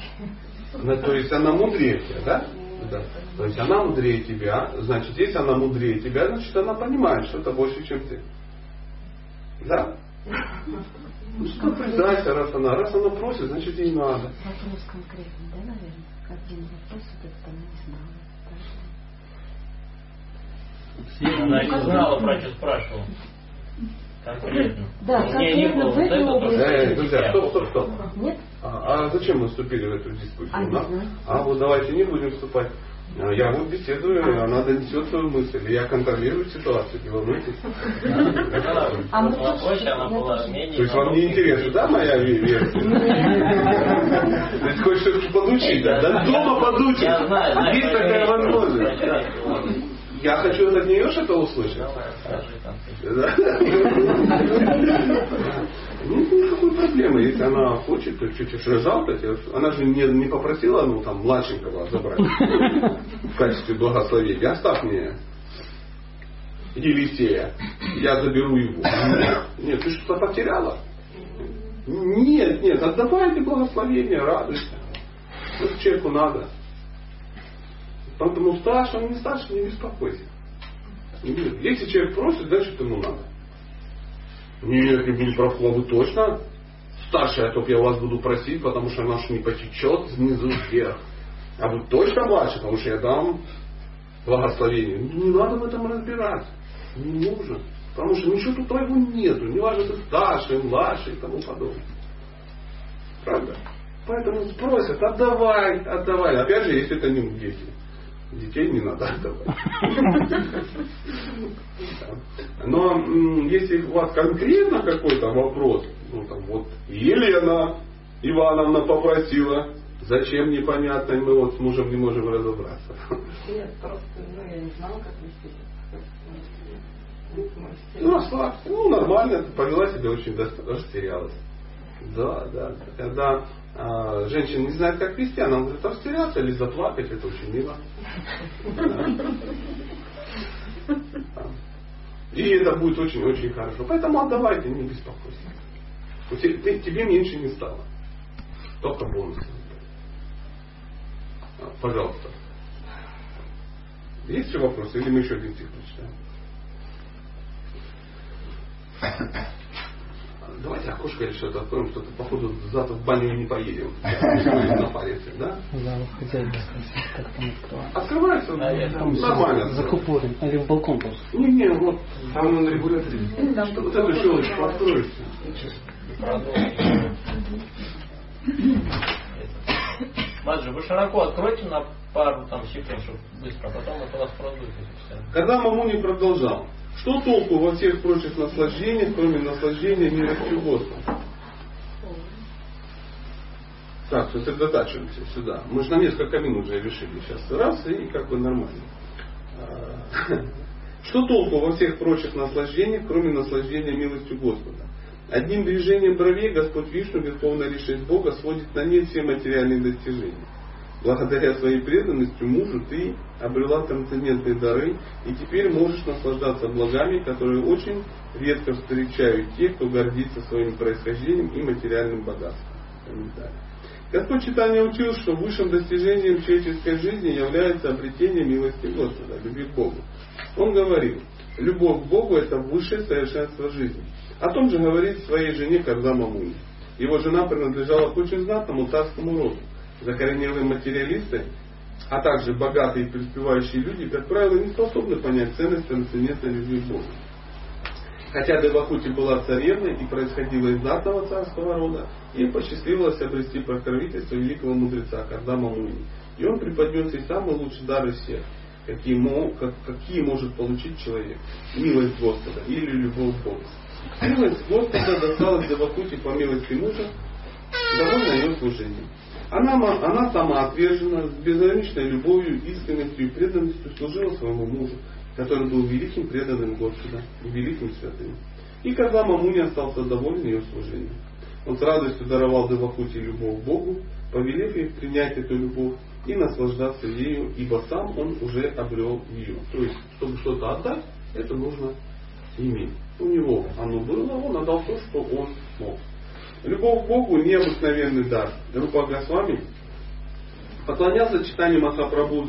Ну, то есть она мудрее тебя, да? Да. То есть она мудрее тебя, значит, если она мудрее тебя, значит она понимает что-то больше, чем ты. Да? Ну что признайся, раз она, раз она просит, значит ей надо. Вопрос конкретный, да, наверное? Один вопрос, вот это не знала. Она не знала, про что спрашивал. Конкретно. Да, конкретно в этой области. Э, друзья, стоп, стоп, стоп. Нет? А, а зачем мы вступили в эту дискуссию? А, Да? а вот давайте не будем вступать. А, Я вот беседую, она донесет свою мысль. Я контролирую ситуацию, не волнуйтесь. А мы. То есть вам не интересна, да, моя ве- версия? То есть хочешь все-таки подучить, да? Да дома подучить. Я знаю, знаю, Есть такая возможность. Я хочу от нее что-то услышать. Нет никакой проблемы. Если она хочет, то чуть-чуть жалко. Она же не, не попросила, ну, там, младшенького забрать в качестве благословения. Оставь мне Елисея. Я заберу его. Нет, ты что-то потеряла? Нет, нет, отдавайте благословение, радуйся. Человеку надо. Поэтому старше, он не старше, не беспокойся. Если человек просит, значит ему надо. Нет, просить, вы точно? Старшая, только я у вас буду просить, потому что наш не потечет снизу вверх. А вы точно младше, потому что я дам благословение. Ну, Не надо в этом разбираться. Не нужно. Потому что ничего тут твоего нету. Не важно, ты старший, младший и тому подобное. Правда? Поэтому спросят, отдавай, отдавай. Опять же, если это не дети. Детей не надо отдавать. Но если у вас конкретно какой-то вопрос, ну там вот Елена Ивановна попросила, зачем непонятно, и мы вот с мужем не можем разобраться. Нет, просто, ну, я не знала, как вести. Ну, расслабься. Ну, нормально, повела себя очень доста- растерялась. Да, да. Когда женщина не знает, как вести, она может растеряться или заплакать, это очень мило. И это будет очень-очень хорошо. Поэтому отдавайте, не беспокойся. Тебе меньше не стало. Только бонусы. А, Пожалуйста. Есть еще вопросы? Или мы еще один стих прочитаем? Давайте окошко или что-то откроем, что-то походу завтра в баню не поедем. На париться, да? Да, вот хотели бы спросить, как там открывать. Открывается нормально. закупорен. Или в балкон просто. Не, не, вот Там на регуляторе. вот эту щелочку откроется. Продолжим. Маджи, вы широко откройте на пару там секунд, чтобы быстро, а потом это вас продует. Когда Мамуни продолжал, что толку во всех прочих наслаждениях, кроме наслаждения милостью Господа? Так, сосредотачиваемся сюда. Мы же на несколько минут уже решили сейчас. Раз, и как бы нормально. А, Что толку во всех прочих наслаждениях, кроме наслаждения милостью Господа? Одним движением бровей Господь Вишну, верховная личность Бога, сводит на нет все материальные достижения. Благодаря своей преданности мужу ты обрела трансцендентные дары и теперь можешь наслаждаться благами, которые очень редко встречают те, кто гордится своим происхождением и материальным богатством. Комментарий. Господь Читания учил, что высшим достижением человеческой жизни является обретение милости Господа, любви к Богу. Он говорил, любовь к Богу это высшее совершенство жизни. О том же говорит своей жене Кардама Муни. Его жена принадлежала к очень знатному царскому роду. Закоренелые материалисты, а также богатые и преуспевающие люди, как правило, не способны понять ценность трансцендентной любви к Богу. Хотя Девахути была царевной и происходила из знатного царского рода, ей посчастливилось обрести покровительство великого мудреца Кардама Муни. И он преподнес ей самый лучший дар из всех, какие, мо- как- какие может получить человек. Милость Господа или любовь к Богу. Милость Господа досталась Девахути по милости мужа, довольна ее служением. Она, она отвержена, с безграничной любовью, искренностью и преданностью служила своему мужу, который был великим преданным Господа и великим святым. И когда Мамуни остался доволен ее служением. Он с радостью даровал Девахути любовь Богу, повелев ей принять эту любовь и наслаждаться ею, ибо сам он уже обрел ее. То есть, чтобы что-то отдать, это нужно иметь. У него оно было, он отдал то, что он мог. Любовь к Богу – необыкновенный дар. Рупа Госвами поклонялся читанию Махапрабху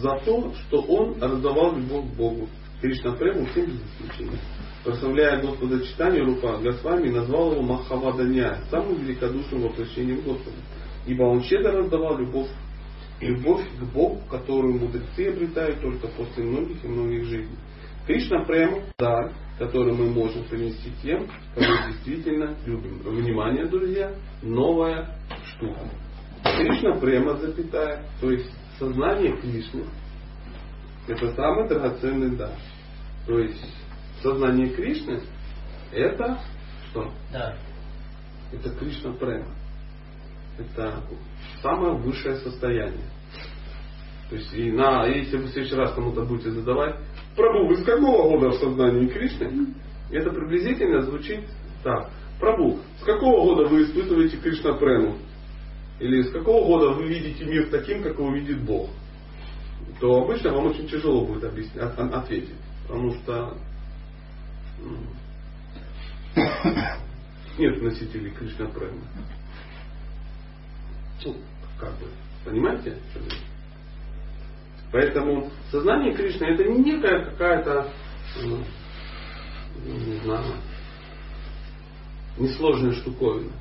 за то, что он раздавал любовь к Богу. Кришна Прему всем без исключения. Прославляя Господа читанию, Рупа Госвами назвал его Махаваданя, самым великодушным воплощением Господа. Ибо он щедро раздавал любовь, любовь к Богу, которую мудрецы обретают только после многих и многих жизней. Кришна Према – дар, который мы можем принести тем, кого действительно любим. Внимание, друзья, новая штука. Кришна Према, запятая, то есть сознание Кришны, это самый драгоценный дар. То есть сознание Кришны это что? Да. Это Кришна Према. Это самое высшее состояние. То есть, и на, если вы в следующий раз кому-то будете задавать, Прабу, вы с какого года в сознании Кришны? Это приблизительно звучит так. Прабу, с какого года вы испытываете Кришна Прему? Или с какого года вы видите мир таким, как его видит Бог? То обычно вам очень тяжело будет объяснить, от- от- ответить. Потому что нет носителей Кришна Према. Ну, как бы, понимаете? Поэтому сознание Кришны это не некая какая-то, ну, не знаю, несложная штуковина.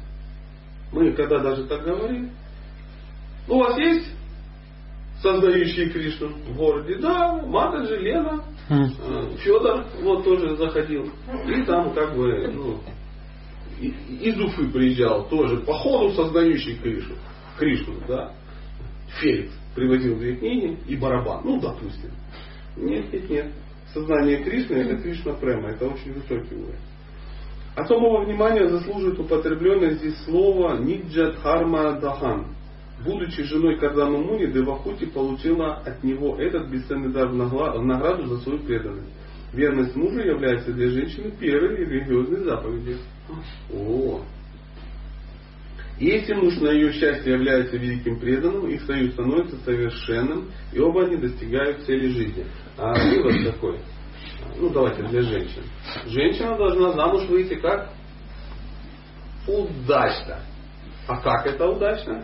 Мы когда даже так говорим, ну, у вас есть сознающие Кришну в городе? Да, Матаджи, Лена, э, Федор вот тоже заходил. И там как бы, ну, из Уфы приезжал тоже, по ходу сознающий Кришну. Кришну, да. Феликс привозил две книги и барабан. Ну, допустим. Нет, нет, нет. Сознание Кришны это Кришна Према. Это очень высокий уровень. Особого внимания заслуживает употребленное здесь слово Ниджат Харма Дахан. Будучи женой Кардама Муни, Девахути получила от него этот бесценный дар в награду за свою преданность. Верность мужу является для женщины первой религиозной заповедью. О, если муж на ее счастье является великим преданным, их союз становится совершенным, и оба они достигают цели жизни. А вывод такой, ну давайте для женщин. Женщина должна замуж выйти как? Удачно. А как это удачно?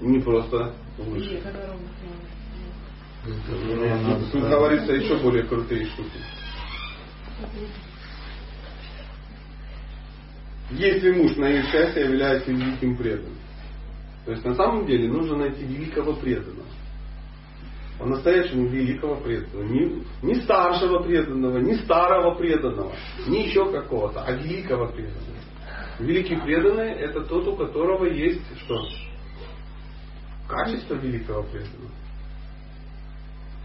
Не просто выше. Тут говорится еще более крутые штуки. Если муж на ее счастье является великим преданным. То есть на самом деле нужно найти великого преданного. По-настоящему великого преданного. Не, не старшего преданного, не старого преданного, не еще какого-то, а великого преданного. Великий преданный это тот, у которого есть что? Качество великого преданного.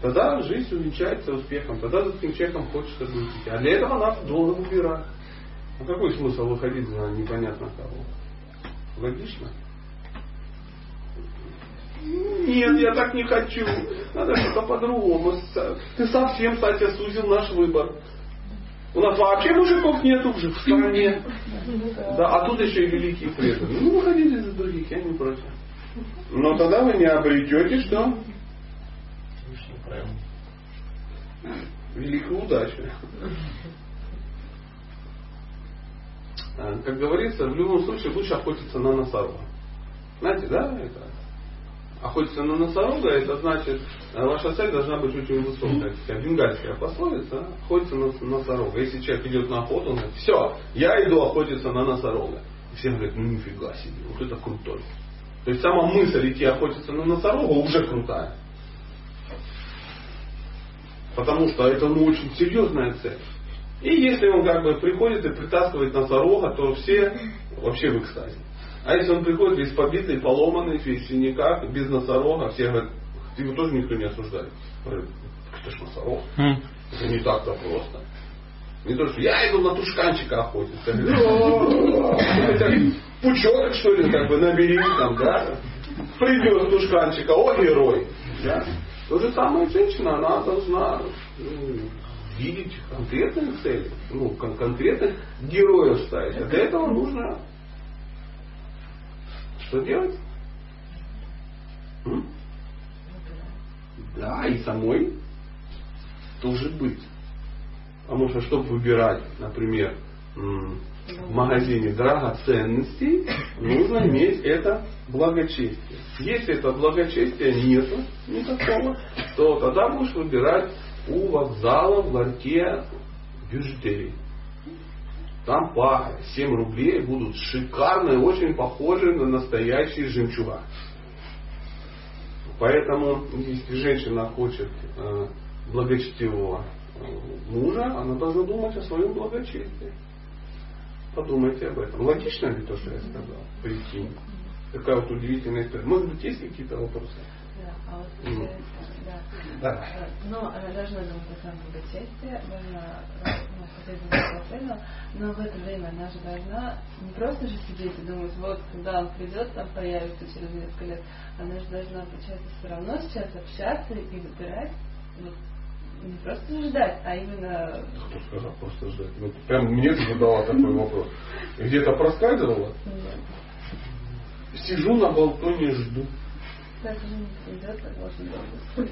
Тогда жизнь увенчается успехом, тогда за этим человеком хочется быть. А для этого надо долго выбирать. А какой смысл выходить за непонятно кого? Логично? Нет, я так не хочу. Надо что-то по-другому. Ты совсем, кстати, сузил наш выбор. У нас вообще мужиков нету уже в стране. Да, а тут еще и великие преданные. Ну, выходите за других, я не против. Но тогда вы не обретете что? Великую удачу. А, как говорится, в любом случае лучше охотиться на носорога. Знаете, да, это? Охотиться на носорога, это значит, э, ваша цель должна быть очень высокая. Такая бенгальская пословица, охотиться на носорога. Если человек идет на охоту, он говорит, все, я иду охотиться на носорога. И все говорят, ну нифига себе, вот это крутой. То есть сама мысль идти охотиться на носорога уже крутая. Потому что это ну, очень серьезная цель. И если он как бы приходит и притаскивает носорога, то все вообще в экстазе. А если он приходит весь побитый, поломанный, весь в синяках, без носорога, все говорят, его тоже никто не осуждает. Это ж носорог. Хм. Это не так-то просто. Не то, что я иду на тушканчика охотиться. Пучок, что ли, как бы набери там, да? Придет тушканчика, о, герой. Да? То же самое женщина, она должна ну, видеть конкретные цели, ну, кон- конкретных героев ставить. А для этого нужно что делать? М? Да, и самой тоже быть. Потому что, чтобы выбирать, например, в магазине драгоценностей, нужно иметь это благочестие. Если это благочестия нету никакого, то тогда будешь выбирать у вокзала в ларьке бижутерии. Там по 7 рублей будут шикарные, очень похожие на настоящие жемчуга. Поэтому, если женщина хочет э, благочестивого э, мужа, она должна думать о своем благочестии. Подумайте об этом. Логично ли то, что я сказал? Прикинь. Такая вот удивительная история. Может быть, есть какие-то вопросы? Да, а вот э, да. Да. Э, Но она должна думать о своем благочестии, должна ну, но в это время она же должна не просто же сидеть и думать, вот когда он придет, там появится через несколько лет, она же должна, получается, все равно сейчас общаться и выбирать, вот, не просто ждать, а именно Кто сказал просто ждать? Ну, прям мне ты задала такой вопрос. Где-то проскальзывала? Сижу на балконе, жду. так.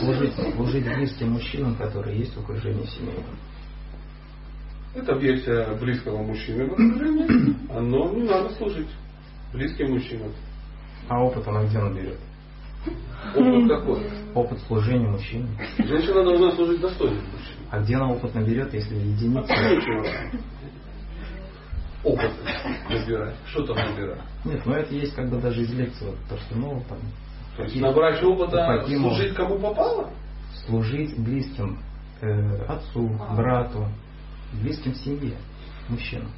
Служить, служить близким мужчинам, которые есть в окружении семейном. Это версия близкого мужчины в окружении. Но не надо служить близким мужчинам. А опыт она где наберет? Опыт какой? Опыт служения мужчинам. Женщина должна служить достойным мужчинам. А где она опыт наберет, если единица? Нечего. Опыт набирать. Что там набирать? Нет, ну это есть как бы даже из лекции, вот, то, что ну, там, То есть набрать опыта, служить кому попало? служить близким э, отцу, брату, близким семье, мужчинам.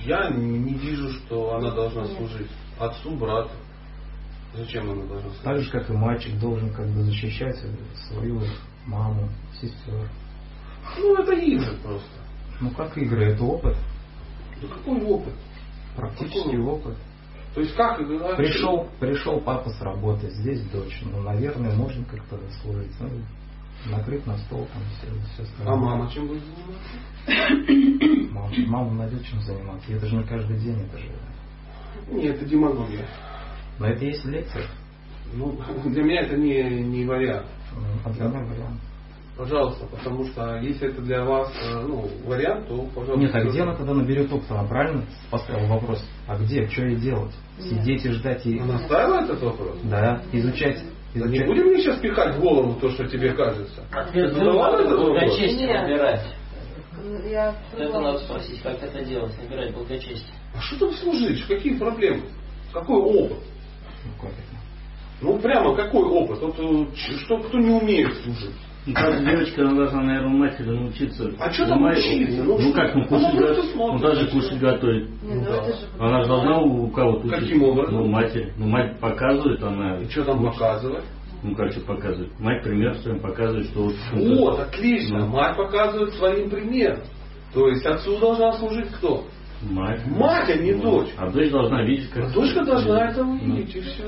Я не не вижу, что она должна служить отцу, брату. Зачем она должна? Так же, как и мальчик должен как бы защищать свою маму, сестер. Ну, это игры просто. Ну как игры, это опыт, Ну, какой опыт? практический Какой? опыт. То есть как? а, Пришел, пришел папа с работы, здесь дочь. Ну, наверное, можно как-то служить. Ну, накрыть на стол, там все, все остальное. А мама чем будет заниматься? Мама, мама найдет чем заниматься. Это же не каждый день, это же. Нет, это демагогия. Но это есть в лекциях. Ну, для меня это не, не вариант. А для меня вариант. Пожалуйста, потому что если это для вас э, ну, вариант, то пожалуйста. Нет, а где она тогда наберет опыт? Она правильно поставила вопрос? А где? Что ей делать? Сидеть и ждать и... Она ставила этот вопрос? Да, изучать Не изучать. будем мне сейчас пихать в голову то, что тебе кажется. Ответ Ну, ладно, этот вопрос. благочестие набирать. Ну, Я Это надо спросить, как это делать, набирать благочестие. А что там служить? Какие проблемы? Какой опыт? Ну, как это? Ну прямо какой опыт? Вот, э, что, кто не умеет служить? Ну, каждая девочка, она должна, наверное, у матери научиться. А что там учиться? Ну, Ну, как, ну, она кушать, просто го- смотрит. ну, даже кушать готовить. Не, ну это же Она же должна у кого-то учиться. Каким образом? Ну, матери. Ну, мать показывает, она... И что там показывать? Ну, как что показывает? Мать пример своим показывает, что вот... Вот, отлично. Ну. Мать показывает своим примером. То есть отцу должна служить кто? Мать. Мать, а не дочь. А дочь должна видеть, как... А дочка должна это Ну. увидеть, и все.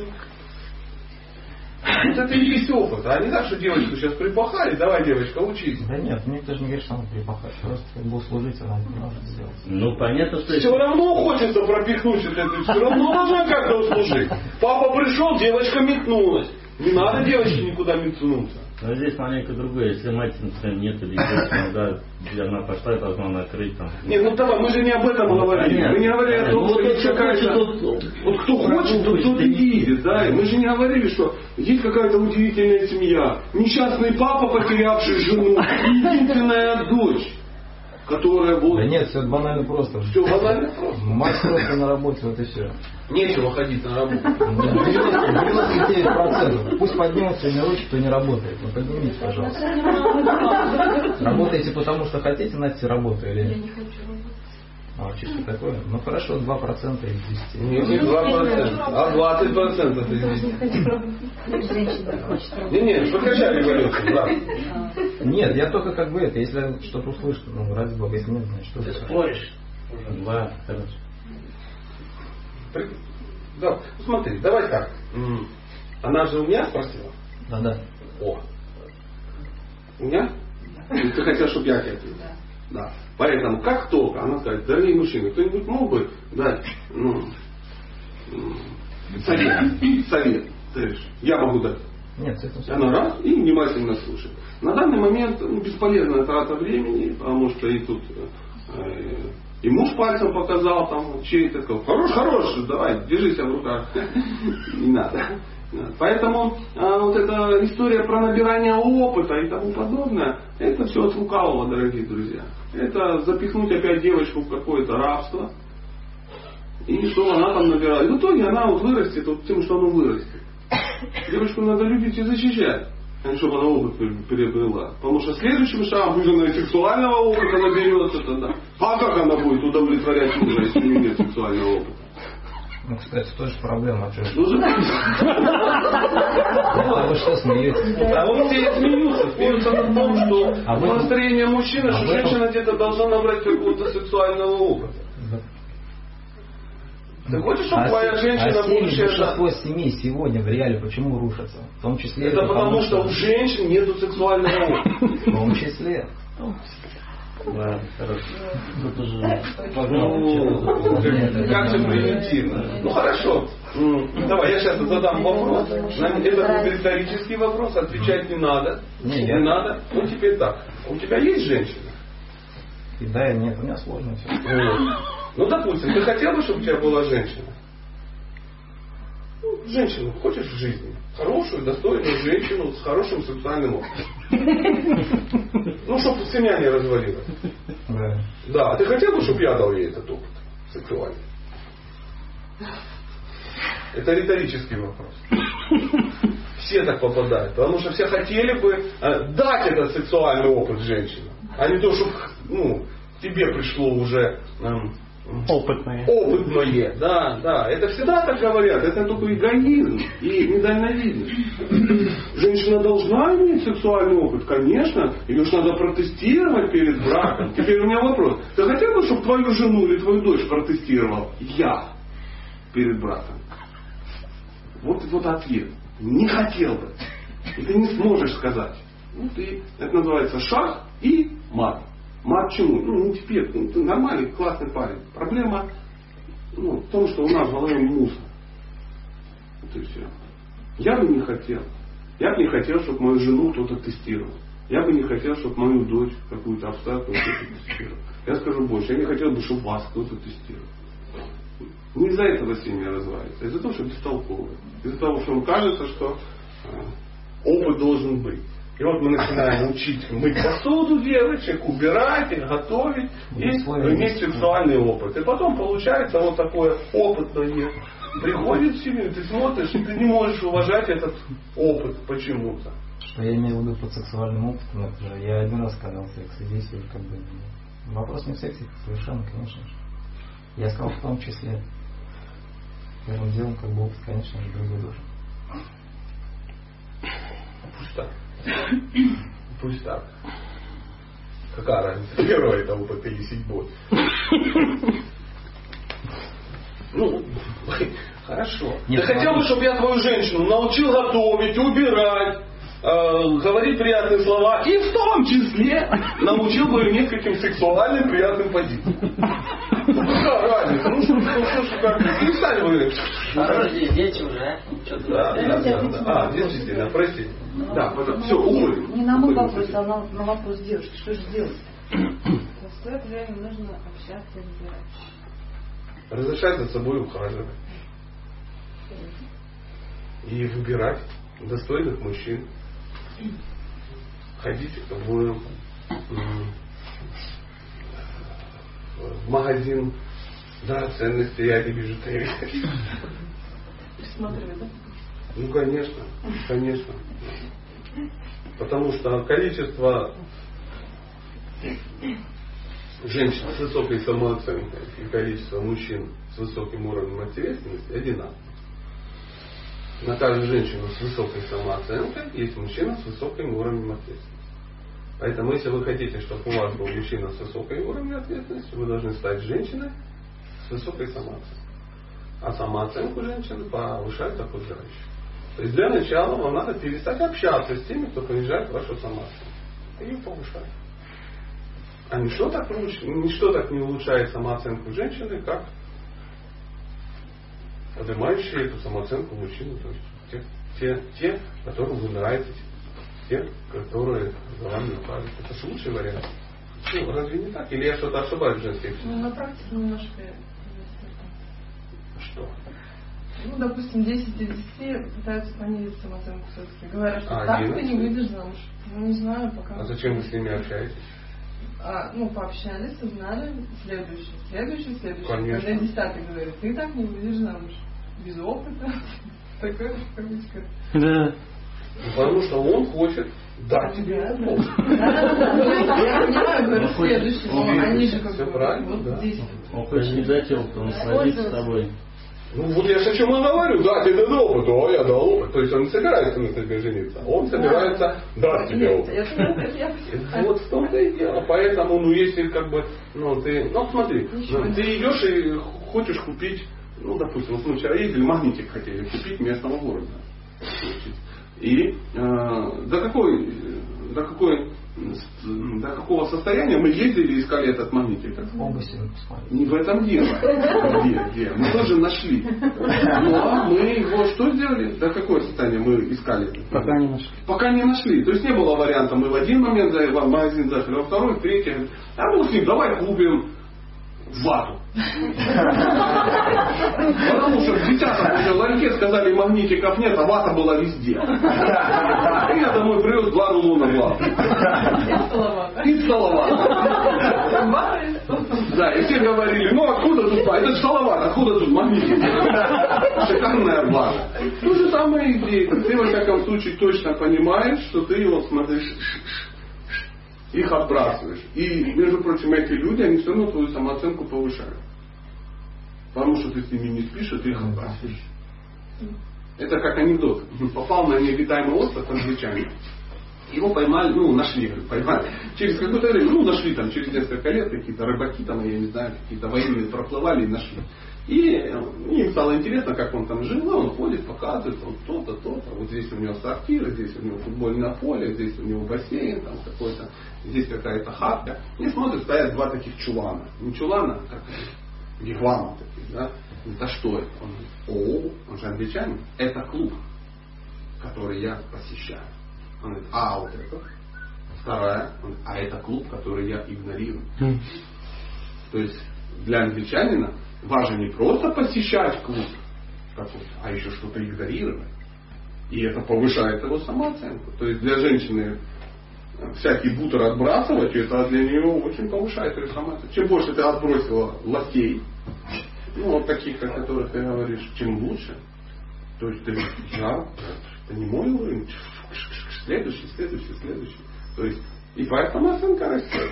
Вот это и есть опыт. А не так, что девочку сейчас припахали, давай, девочка, учись. Да нет, мне тоже не говорит, что она припахать. Просто как бы услужить она не может сделать. Ну, понятно, что... Все равно хочется пропихнуть это, все равно должна как-то услужить. Папа пришел, девочка метнулась. Не надо девочке никуда метнуться. Но здесь маленько другое. Если мать, например, нет или есть, ну, да, где она пошла, должна накрыть там. Не, ну давай, мы же не об этом говорили. понятно. Мы не говорили о том, Ну, что вот есть кто какая-то... тот- Вот кто хочет, тот, тот и видит, да. И мы же не говорили, что есть какая-то удивительная семья. Несчастный папа, потерявший жену, и единственная дочь, которая вот... Да нет, все банально просто. Все банально просто. Мать просто на работе, вот и все. Нечего ходить на работу. 99%. Пусть поднимут сегодня руки, кто не работает. Ну поднимите, пожалуйста. Работаете потому, что хотите, Настя, работу или Я нет? не хочу. А, чисто такое? Ну хорошо, 2% из 10. Нет, не 2%, а 20% из 10. Женщина хочет работать. Не, не, покачай революцию, да. Нет, я только как бы это, если что-то услышу, ну ради бога, если нет, значит что Ты споришь. Два. При- Да, смотри, давай так. Она же у меня спросила. Да-да. О. У меня? Ты хотел, чтобы я тебе ответил? Да. Поэтому, как только она скажет, дорогие мужчины, кто-нибудь мог бы дать ну, совет? Совет. Есть, я могу дать. Нет, всё. Она раз и внимательно слушает. На данный момент ну, бесполезная трата времени, потому что и тут э, и муж пальцем показал, там, чей-то сказал, хорош, хорош, давай, держи себя в руках. Не надо. Поэтому а, вот эта история про набирание опыта и тому подобное, это все от лукавого, дорогие друзья. Это запихнуть опять девочку в какое-то рабство, и что она там набирает. В итоге она вот вырастет вот тем, что она вырастет. Девочку надо любить и защищать, а не чтобы она опыт приобрела. Потому что следующим шагом уже на сексуального опыта наберется тогда. А как она будет удовлетворять мужа, если у нее нет сексуального опыта? Ну, кстати, тоже проблема. Что? Ну, же- А вы что смеетесь? А вот все и смеются. Смеются на том, что А вы- настроение мужчины, а что в этом- женщина где-то должна набрать какого-то сексуального опыта. Ты хочешь, чтобы А твоя женщина а будущая... большинство семей сегодня в реале почему рушатся? В том числе Это потому, что у женщин нет сексуального опыта. В том числе. Да, хорошо. Тут уже... Ну, как же примитивно. Ну хорошо. М, Давай, я сейчас задам вопрос. Это риторический вопрос, отвечать не надо. Не, надо. Ну теперь так. У тебя есть женщина? И да, и нет, у меня сложно все. Ну, допустим, ты хотел бы, чтобы у тебя была женщина? Ну, женщину хочешь в жизни? Хорошую, достойную женщину с хорошим сексуальным опытом. Ну, чтобы семья не развалилась. Да. Да, а ты хотел бы, чтобы я дал ей этот опыт сексуальный? Это риторический вопрос. Все так попадают, потому что все хотели бы э, дать этот сексуальный опыт женщинам, а не то, чтобы ну, тебе пришло уже эм, Опытные. опытное. Да, да. Это всегда так говорят. Это только эгоизм и недальновидность. Женщина должна иметь сексуальный опыт, конечно. Ее же надо протестировать перед браком. Теперь у меня вопрос. Ты хотел бы, чтобы твою жену или твою дочь протестировал я перед браком? Вот, вот ответ. Не хотел бы. И ты не сможешь сказать. Ну, ты, это называется шах и мат. Мат чему? Ну, не теперь. Ну, ты нормальный, классный парень. Проблема ну, в том, что у нас в голове мусор. Вот и все. Я бы не хотел. Я бы не хотел, чтобы мою жену кто-то тестировал. Я бы не хотел, чтобы мою дочь какую-то абстрактную кто-то тестировал. Я скажу больше, я не хотел бы, чтобы вас кто-то тестировал. Не из-за этого семья развивается, а из-за того, что бестолковые. Из-за того, что им кажется, что э, опыт должен быть. И вот мы начинаем учить мыть посуду девочек, убирать их, готовить и иметь сексуальный опыт. И потом получается вот такое опытное. Приходит в семью, ты смотришь, и ты не можешь уважать этот опыт почему-то. Что я имею в виду под сексуальным опытом, это же я один раз сказал секс, и здесь уже как бы вопрос не в сексе, совершенно, конечно же. Я сказал в том числе. Первым делом, как бы опыт, конечно же, другой должен. Пусть так. Пусть так. Какая разница, первый это опыт или седьмой? Ну, хорошо. Нет, да хотел бы, чтобы я твою женщину научил готовить, убирать, э, говорить приятные слова и в том числе научил бы ее нескольким сексуальным приятным позициям. Ну какая разница? Ну что, ну, что, как? Перестань вы. Хорошо, здесь дети уже, а? Да, да, да, да. А, действительно, простите. Да, потом, все, умный. Не на мой вопрос, а на, на вопрос девушки. Что же делать? Стоит время нужно общаться и разбирать. Разрешать за собой ухаживать. И выбирать достойных мужчин. Ходить в, в магазин драгоценностей и бижутерии. Присматривать, да? Ну, конечно, конечно. Потому что количество женщин с высокой самооценкой и количество мужчин с высоким уровнем ответственности одинаково. На каждую женщину с высокой самооценкой есть мужчина с высоким уровнем ответственности. Поэтому, если вы хотите, чтобы у вас был мужчина с высоким уровнем ответственности, вы должны стать женщиной с высокой самооценкой. А самооценку женщины повышает окружающие. То есть для начала вам надо перестать общаться с теми, кто понижает вашу самооценку. И ее повышать. А ничто так, ничто так не улучшает самооценку женщины, как поднимающие эту самооценку мужчины. То есть те, те, те, которым вы нравитесь, те, которые за вами ухаживают. Это же лучший вариант. Ну, разве не так? Или я что-то ошибаюсь в женской Ну, на практике немножко Что? Ну, допустим, 10 из 10 пытаются понизить самооценку все-таки. Говорят, что А так ты 11? не выйдешь замуж. Ну, не знаю, пока. А зачем вы с ними общаетесь? А, ну, пообщались, узнали, следующий, следующий, следующий. Конечно. Когда десятый говорит, ты так не выйдешь замуж. Без опыта. Такое, в кавычках. Да. Ну, Потому что он хочет дать тебе опыт. Я понимаю, говорю, следующий, но они же как бы правильно, вот да. Он хочет не дать опыт, он сразится с тобой. Ну вот я же о чем и говорю, дать этот опыт, о, я дал опыт. То есть он не собирается на тебе жениться, он собирается дать тебе опыт. Вот в том-то и дело. Поэтому, ну, если как бы, ну, ты, ну, смотри, ты идешь и хочешь купить, ну, допустим, вот мы вчера ездили, магнитик хотели купить местного города. И э, до какой, до какой, до какого состояния мы ездили и искали этот магнитик? Области посмотреть. Не в этом дело. Где, где? Мы тоже нашли. Но мы его что сделали? До какое состояние мы искали? Пока не нашли. Пока не нашли. То есть не было варианта. Мы в один момент в магазин зашли, во второй, в третий. А ну с ним, давай купим вату. Потому что в десятом уже ларьке сказали, магнитиков нет, а вата была везде. И я домой привез два рулона ваты. И салават. Да, и все говорили, ну откуда тут, это же салават, откуда тут магнитик? Шикарная вата. То же самое идея. Ты во всяком случае точно понимаешь, что ты его смотришь, их отбрасываешь. И, между прочим, эти люди, они все равно твою самооценку повышают. Потому что ты с ними не спишь, а ты их отбрасываешь. Это как анекдот. Попал на необитаемый остров англичанин. Его поймали, ну, нашли, поймали. Через какое-то время, ну, нашли там, через несколько лет, какие-то рыбаки там, я не знаю, какие-то военные проплывали и нашли. И э, им стало интересно, как он там жил, он ходит, показывает, он то-то, то-то. Вот здесь у него сортир, здесь у него футбольное поле, здесь у него бассейн там какой-то, здесь какая-то хатка. И смотрит, стоят два таких чулана. Не чулана, а как вигвама таких, да. Это что это? Он говорит, о, он же англичанин, это клуб, который я посещаю. Он говорит, а вот это? Вторая, он говорит, а это клуб, который я игнорирую. То есть для И это повышает его самооценку. То есть для женщины всякий бутер отбрасывать, это для нее очень повышает ее самооценку. Чем больше ты отбросила лосей, ну вот таких, о которых ты говоришь, чем лучше. То есть ты я, это не мой уровень, следующий, следующий, следующий. То есть и твоя самооценка растет.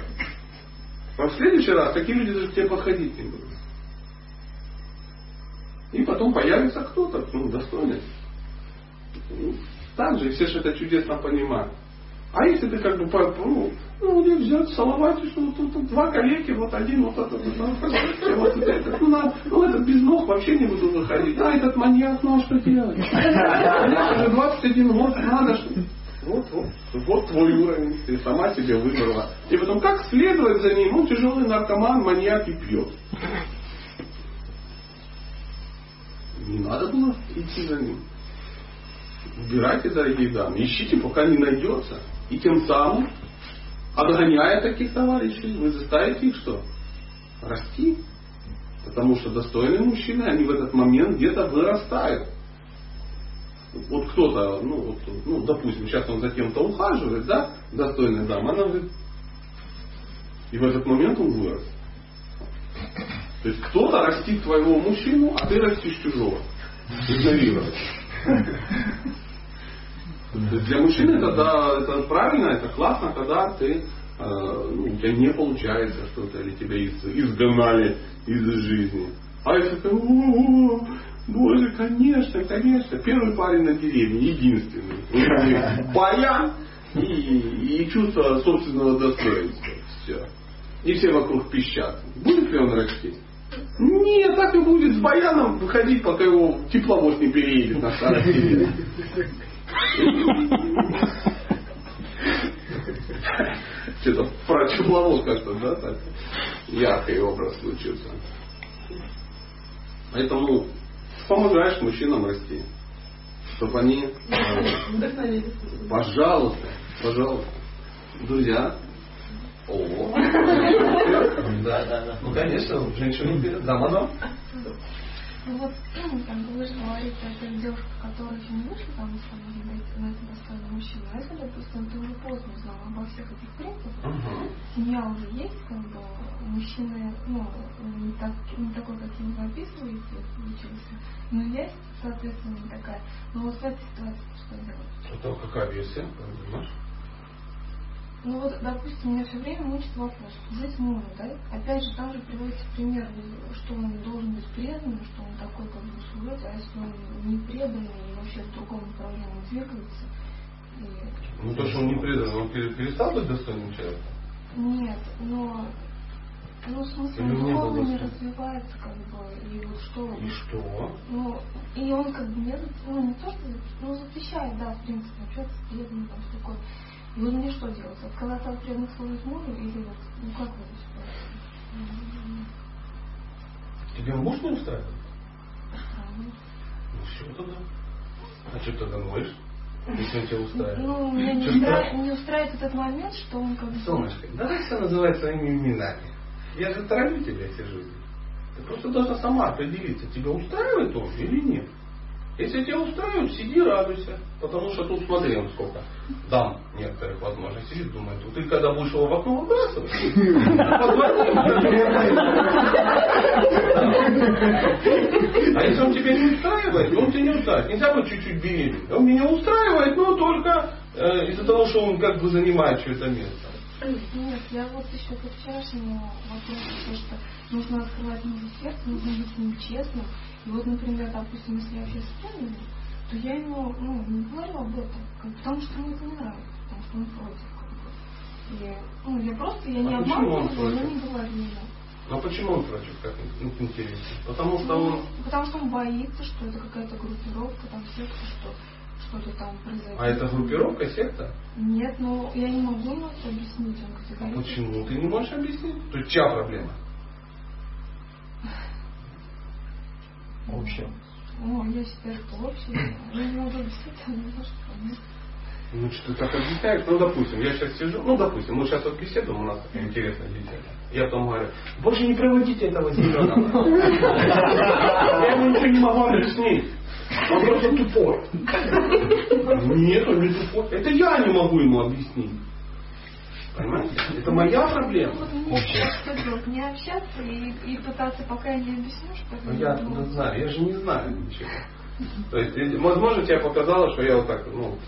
А в следующий раз такие люди даже к тебе подходить не будут. И потом появится кто-то, ну, достойный. Так же, все же это чудесно понимают. А если ты как бы, ну, ну вот взять Салавате, что вот тут, два коллеги, вот один вот этот, вот, вот, этот, ну, надо, ну этот без ног вообще не буду выходить. А этот маньяк, ну а что делать? Уже 21 год, надо что вот, вот, вот твой уровень, ты сама себе выбрала. И потом, как следовать за ним? Он тяжелый наркоман, маньяк и пьет. Не надо было идти за ним. Убирайте, дорогие дамы, ищите, пока не найдется. И тем самым, отгоняя таких товарищей, вы заставите их что? Расти. Потому что достойные мужчины, они в этот момент где-то вырастают. Вот кто-то, ну, вот, ну, допустим, сейчас он за кем-то ухаживает, да, достойная дама, она говорит, и в этот момент он вырос. То есть кто-то растит твоего мужчину, а ты растишь чужого. Игнорировать. Для мужчины это, да, это правильно, это классно, когда ты, э, ну, у тебя не получается что-то, или тебя из, изгнали из жизни. А если ты, о, боже, конечно, конечно, первый парень на деревне, единственный. Баян и, и чувство собственного достоинства. Все. И все вокруг пищат. Будет ли он расти? Нет, так и будет с баяном выходить, пока его тепловоз не переедет на старости Что-то про тепловоз как-то, да, так яркий образ случился. Поэтому помогаешь мужчинам расти. Чтобы они... Пожалуйста, пожалуйста. Друзья, о. Да, да, да. Ну, конечно, женщину вперед. Да, мадам? Ну вот, там, вы же говорите о тех девушках, которые еще не вышли там, если можно быть на это достойный мужчина. А если, допустим, ты уже поздно узнал обо всех этих принципах, семья уже есть, как бы, мужчины, ну, не, так, не такой, каким вы описываете, учился, но есть, соответственно, не такая. Но вот в этой ситуации что делать? Это какая версия, понимаешь? Ну вот, допустим, меня все время мучит вопрос, жить можно, да? Опять же, там же приводится пример, что он должен быть преданным, что он такой как бы служит, а если он не преданный и вообще в другом направлении двигается. И... Ну то, что он не предан, он перестал быть достойным человеком? Нет, но ну, в смысле, он духовно не развивается, как бы, и вот что... И что? Ну, и он как бы не, ну, не то, что, ну, запрещает, да, в принципе, общаться с преданным, там, с такой ну мне что делать? Отказаться от преданных служить мужу или вот, ну как вы Тебе муж не устраивает? Ну все тогда. А что тогда ноешь? Если тебя устраивает. Ну, меня не, устраивает, не устраивает этот момент, что он как бы... Солнышко, давай все называть своими именами. Я же тороплю тебя всю жизнь. Ты просто должна сама определиться, тебя устраивает он или нет. Если тебя устраивает, сиди, радуйся. Потому что тут смотри, он сколько дам некоторых возможностей. Сидит, думает, вот ты когда будешь его в окно выбрасывать, А если он тебя не устраивает, он тебя не устраивает. Нельзя быть чуть-чуть беременным. Он меня устраивает, но только э, из-за того, что он как бы занимает чье-то место. Нет, я вот еще к вчерашнему вопросу, что нужно открывать мужу сердце, нужно быть с ним честным. И вот, например, допустим, если я вообще с то я ему ну, не говорю об этом, потому что мне это не нравится, потому что он против. Как бы. И, ну, я просто, я не а обманываю его, я не говорю ему. Ну а почему он против, как интересно? Потому что ну, он... Потому что он боится, что это какая-то группировка, там секта, что что-то там произойдет. А это группировка, секта? Нет, но я не могу ему это объяснить. Он. А почему? Ты не можешь объяснить? То есть чья проблема? Общая. Ну, я считаю, что не могу объяснить, а немножко ну, что ты так объясняешь? Ну, допустим, я сейчас сижу, ну, допустим, мы сейчас вот беседуем, у нас такая интересная беседа. Я потом говорю, больше не проводите этого зеленого. Я ему ничего не могу объяснить. Он просто тупой. Нет, он не духовный. Это я не могу ему объяснить. Понимаете? Это моя проблема. Делать? Не общаться и, и пытаться, пока я не объясню, что А я откуда знаю? Я же не знаю ничего. То есть, э, возможно, тебе показалось, что я вот так, ну,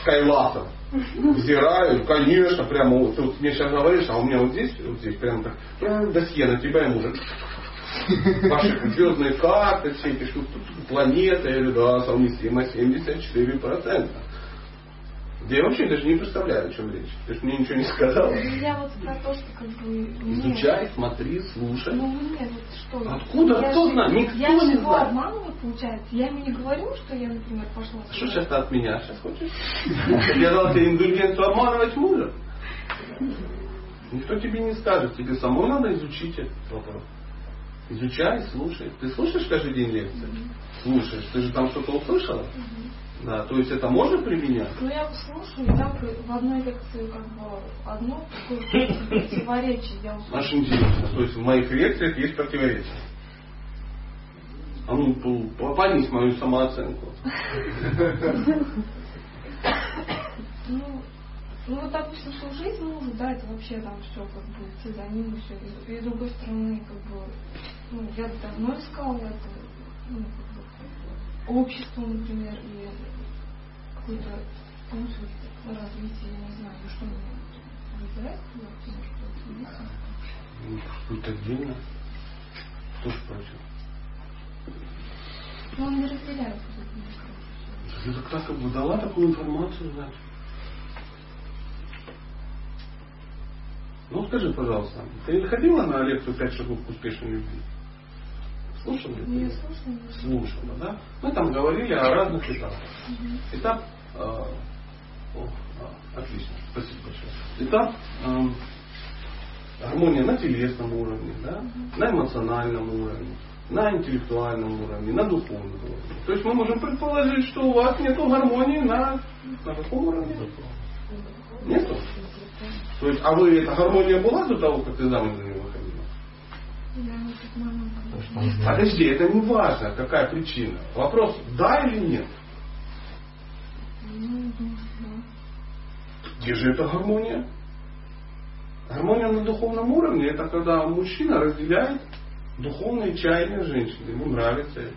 скайласом взираю, конечно, прямо вот, ты вот мне сейчас говоришь, а у меня вот здесь, вот здесь прямо так, прям досье на тебя и мужик. Ваши звездные карты, все эти штуки, тут планета, я говорю, да, совместимость 74%. Да я вообще даже не представляю, о чем речь. Ты же мне ничего не сказал. Я вот про то, что как бы... Изучай, смотри, слушай. Ну мне вот что? Откуда? Я Кто же- знает? Никто я не же его знает. обманываю, получается. Я ему не говорю, что я, например, пошла... Что сейчас ты от меня сейчас хочешь? Я дал тебе индульгенцию обманывать мужа? Никто тебе не скажет. Тебе самой надо изучить этот вопрос. Изучай, слушай. Ты слушаешь каждый день лекции? Слушаешь. Ты же там что-то услышала? Да, то есть это можно применять? Ну я слушаю, и там в одной лекции как бы одно такое противоречие я услышала. Аж интересно. То есть в моих лекциях есть противоречия. А ну, по- понизь мою самооценку. Ну, ну вот, допустим, что жизнь мужа, да, это вообще там все как бы ты за ним и все. И с другой стороны, как бы, ну, я давно искала это, ну, как бы, общество, например, и какой-то путь вот развития, я не знаю, что меня выбирает, ну, Что-то отдельно. Кто ж против? Ну, он не разделяет. Ты так, так бы дала такую информацию, значит. Ну скажи, пожалуйста, ты ходила на лекцию «Пять шагов к успешной любви»? Слушала ли ты? Я слушала. Слушала, да? Мы там говорили о разных этапах. Этап... о, а, отлично, спасибо большое. Этап эм, гармония на телесном уровне, да? на эмоциональном уровне, на интеллектуальном уровне, на духовном уровне. То есть мы можем предположить, что у вас нет гармонии на, на каком уровне? Нету? То есть, а вы, эта гармония была до того, как ты замуж за него выходила? Подожди, это не важно, какая причина. Вопрос, да или нет? Где же эта гармония? Гармония на духовном уровне это когда мужчина разделяет духовные чаяния женщины. Ему нравится это.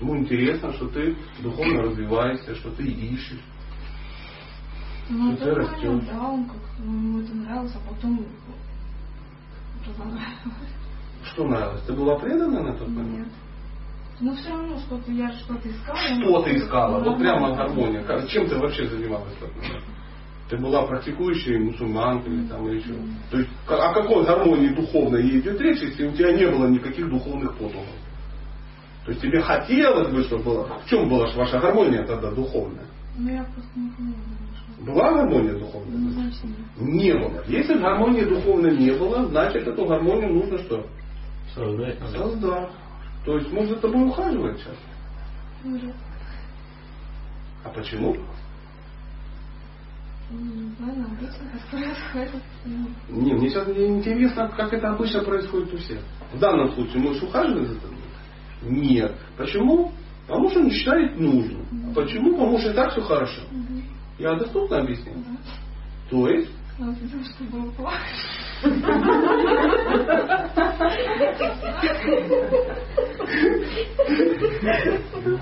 Ему интересно, что ты духовно развиваешься, что ты ищешь. Ну, Что ты растешь. да, он как ему это нравилось, а потом. Что нравилось? Ты была предана на тот момент? Нет. Но все равно что-то, я что-то искала. Что ты искала? Вот прямо гармония. Чем ты вообще занималась? Ты была практикующей мусульманкой или там или еще. То есть о какой гармонии духовной идет речь, если у тебя не было никаких духовных подвигов? То есть тебе хотелось бы, чтобы было. В чем была ваша гармония тогда духовная? Ну, я просто не что. Была гармония духовная? Ну, значит, нет. Не было. Если гармонии духовной не было, значит эту гармонию нужно что? Создать. Создать. То есть может за тобой ухаживать сейчас. Я А почему? не знаю, обычно мне сейчас интересно, как это обычно происходит у всех. В данном случае можешь ухаживать за тобой? Нет. Почему? Потому что не считает нужным. А почему? Потому что и так все хорошо. мгм. Я доступно объяснил? Да. То есть, Ну, потому что было плохо.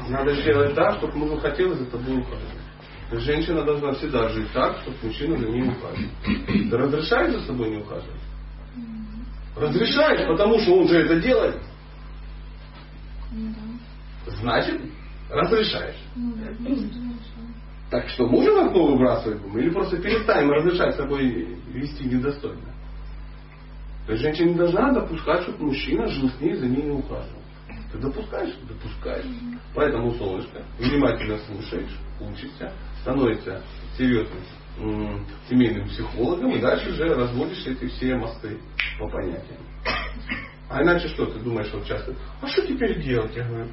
Надо сделать так, чтобы мужу хотелось за тобой ухаживать. Женщина должна всегда жить так, чтобы мужчина за ней ухаживал. Ты разрешаешь за собой не ухаживать? Разрешаешь, потому что он же это делает. Значит, разрешаешь. Так что мужа на основу выбрасывать будем? Или просто перестанем разрешать собой вести недостойно? То есть женщина не должна допускать, чтобы мужчина жил с ней, за ней не ухаживал. Ты допускаешь? Допускаешь. Поэтому, солнышко, внимательно слушаешь, учишься, становишься серьезным семейным психологом и дальше уже разводишь эти все мосты по понятиям. А иначе что ты думаешь вот часто? А что теперь делать? Я говорю,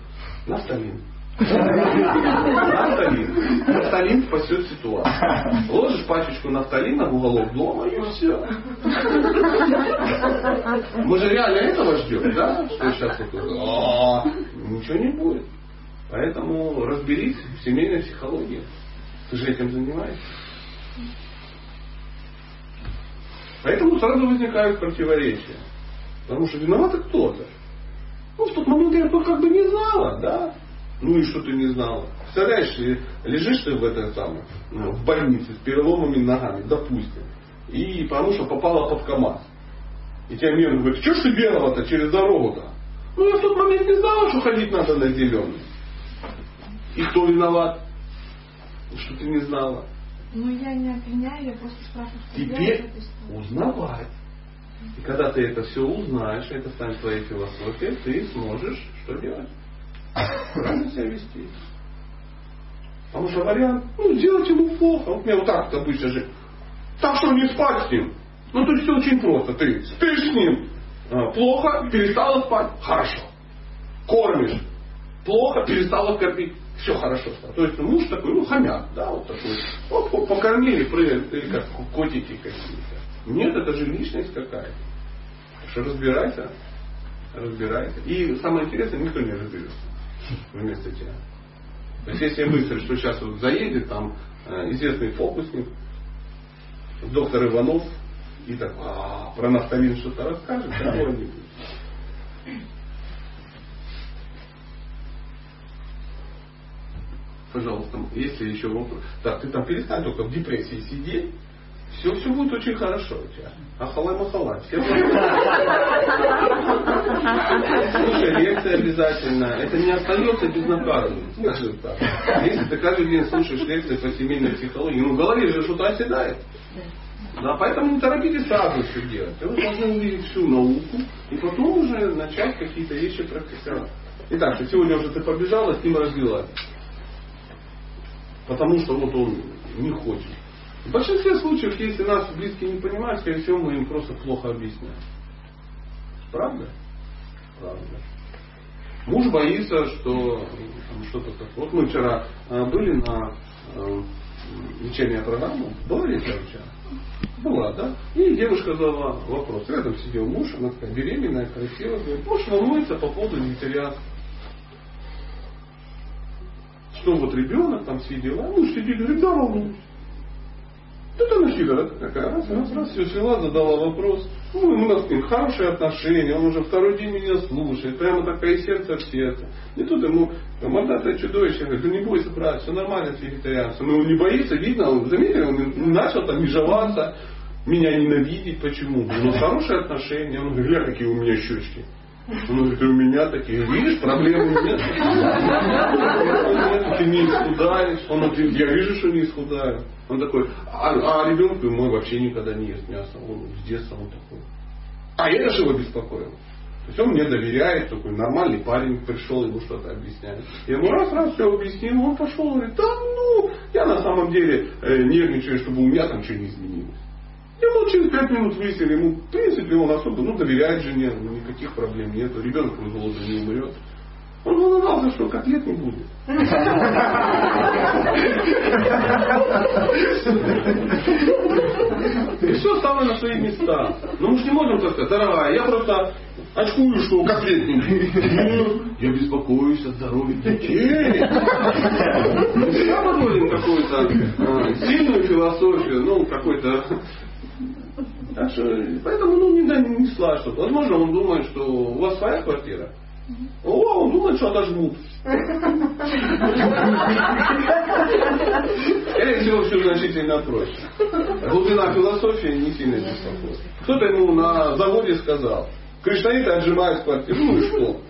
нафталин. Нафталин. Нафталин спасет ситуацию. Ложишь пачечку нафталина в уголок дома и все. Мы же реально этого ждем, да? Что сейчас такое? А, Ничего не будет. Поэтому разберись в семейной психологии. Ты же этим занимаешься. Поэтому сразу возникают противоречия. Потому что виновата кто-то. Ну, в тот момент я как бы не знала, да? Ну и что ты не знала? Представляешь, лежишь ты в этой самой, ну, в больнице с переломами ногами, допустим, и потому что попала под КАМАЗ. И тебя мент говорит, что ж ты белого-то через дорогу-то? Ну я в тот момент не знала, что ходить надо на зеленый. И кто виноват? Что ты не знала? Ну я не обвиняю, я просто спрашиваю, что Теперь узнавать. И когда ты это все узнаешь, это станет твоей философией, ты сможешь что делать? Правильно себя вести. Потому что вариант, ну, сделать ему плохо. Вот мне вот так обычно же. Так что не спать с ним. Ну, есть все очень просто. Ты спишь с ним, а, плохо, перестала спать, хорошо. Кормишь, плохо, перестала кормить, все хорошо стало. То есть муж такой, ну, хомяк, да, вот такой. Вот по- покормили, прыгают, или как котики какие-то. Нет, это же личность какая-то. Что разбирайся, разбирайся. И самое интересное, никто не разберется вместо тебя. То есть если мысль, что сейчас вот заедет там э, известный фокусник, доктор Иванов, и так «А, про нафталин что-то расскажет, да, будет. Пожалуйста, если еще вопрос. Так, ты там перестань только в депрессии сидеть. Все, все будет очень хорошо у тебя. Ахалай махалай. Все Слушай лекции обязательно. Это не остается безнаказанным. Так. Если ты каждый день слушаешь лекции по семейной психологии, ну в голове же что-то оседает. Да, поэтому не торопитесь сразу все делать. Вы должны увидеть всю науку и потом уже начать какие-то вещи практиковать. Итак, сегодня уже ты побежала, с ним развилась. Потому что вот он не хочет. В большинстве случаев, если нас близкие не понимают, скорее всего, мы им просто плохо объясняем. Правда? Правда. Муж боится, что что-то такое. Вот мы вчера э, были на э, вечерняя программа. Была вечер вчера? Была, да? И девушка задала вопрос. Рядом сидел муж, она такая беременная, красивая. Говорит, муж волнуется по поводу вегетарианства. Что вот ребенок там все дела. Муж сидит, говорит, да, волнуюсь. Тут она хитрая такая, раз, раз, раз, все села, задала вопрос. Ну, у нас с ним хорошие отношения, он уже второй день меня слушает, прямо такое сердце в сердце. И тут ему, мордатое чудовище, говорит, да не бойся, брат, все нормально с вегетарианцем. Но он не боится, видно, он заметил, он начал там межеваться, меня ненавидеть, почему? У нас хорошие отношения, он говорит, какие у меня щечки. Он говорит, и у меня такие, видишь, проблем нет. Нет, Ты не исхудаешь. Он говорит, я вижу, что не исхудаю. Он такой, а, а ребенок мой вообще никогда не ест мясо. Он с детства он такой. А это же его беспокоило. То есть он мне доверяет, такой нормальный парень пришел, ему что-то объясняет. Я ему раз, раз все объяснил, он пошел, говорит, да ну, я на самом деле э, нервничаю, чтобы у меня там что не изменилось. Мы через пять минут выяснили, ему, в принципе, он особо, ну, доверяет жене, ну, никаких проблем нет, ребенок от голода не умрет. Он волновался, что котлет не будет. И все стало на свои места. Но мы же не можем так сказать, дорогая, я просто очкую, что котлет не будет. Я беспокоюсь о здоровье детей. Мы всегда подводим какую-то а, сильную философию, ну, какой-то так что, поэтому ну, не, да, не что-то. Возможно, он думает, что у вас своя квартира. О, он думает, что отожмут. Скорее всего, все значительно проще. Глубина философии не сильно беспокоит. Кто-то ему на заводе сказал, кришнаиты отжимают квартиру. Ну и что?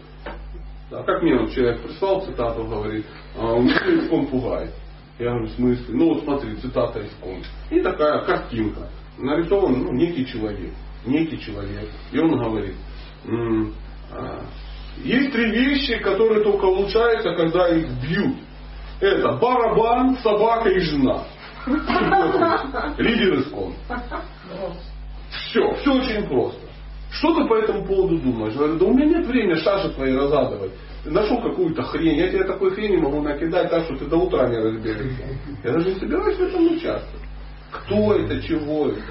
Да, как мне вот человек прислал цитату, говорит, а, искон пугает. Я говорю, в смысле? Ну вот смотри, цитата искон. И такая картинка. Нарисован ну, некий человек. Некий человек. И он говорит, «М, а, есть три вещи, которые только улучшаются, когда их бьют. Это барабан, собака и жена. Лидер искон. Все, все очень просто. Что ты по этому поводу думаешь? Говорю, да у меня нет времени шаши твои разадывать. Нашел какую-то хрень, я тебе такой хрени могу накидать так, что ты до утра не разберешься. Я даже не собираюсь в этом участвовать. Кто это, чего это?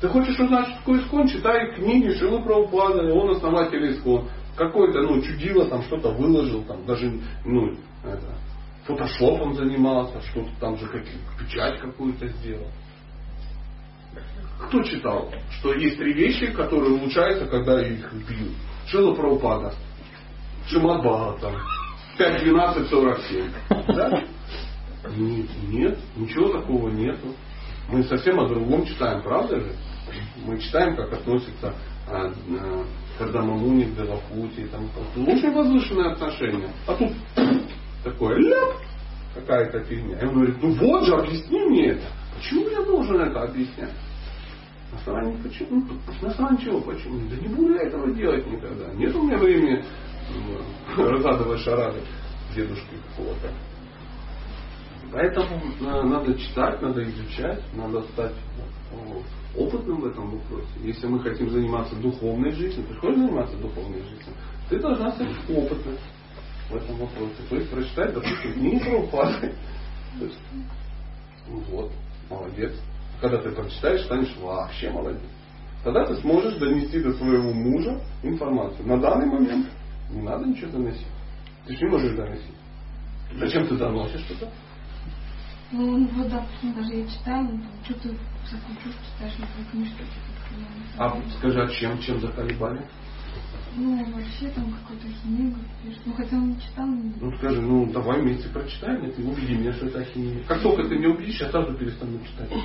Ты хочешь узнать, что такое искон? Читай книги Шилы Прабхупады, он основатель искон. какой-то, ну, чудило, там что-то выложил, там даже, ну, это, фотошопом занимался, что-то там же как, печать какую-то сделал. Кто читал, что есть три вещи, которые улучшаются, когда их пьют? Шила Прабхупада, Шимат Бхагаватам, 5, 12, 47. Да? Нет, нет, ничего такого нету. Мы совсем о другом читаем, правда же? Мы читаем, как относится а, а, Кардамамуни к Девахути. Там, очень возвышенные отношения. А тут такое ляп, какая-то фигня. И он говорит, ну вот же, объясни мне это. Почему я должен это объяснять? На основании почему? На основании чего? Почему? Да не буду я этого делать никогда. Нет у меня времени разгадывать шарады дедушки какого-то. Поэтому надо читать, надо изучать, надо стать опытным в этом вопросе. Если мы хотим заниматься духовной жизнью, ты хочешь заниматься духовной жизнью, ты должна стать опытной в этом вопросе. То есть прочитать, допустим, книги Прабхупады. Вот, молодец. Когда ты прочитаешь, станешь вообще молодец. Тогда ты сможешь донести до своего мужа информацию. На данный момент не надо ничего доносить. Ты же не можешь доносить. Зачем ты доносишь что-то? Ну, вот, допустим, даже я читаю, ну, там, что ты всякую чушь читаешь, на книжке что-то А скажи, а чем, чем заколебали? Ну, вообще там какой-то химия пишет. Ну, хотя он не читал. Не... Ну, скажи, ну, давай вместе прочитаем, и ты убеди меня, что это химия. Как только ты меня убедишь, я сразу перестану читать.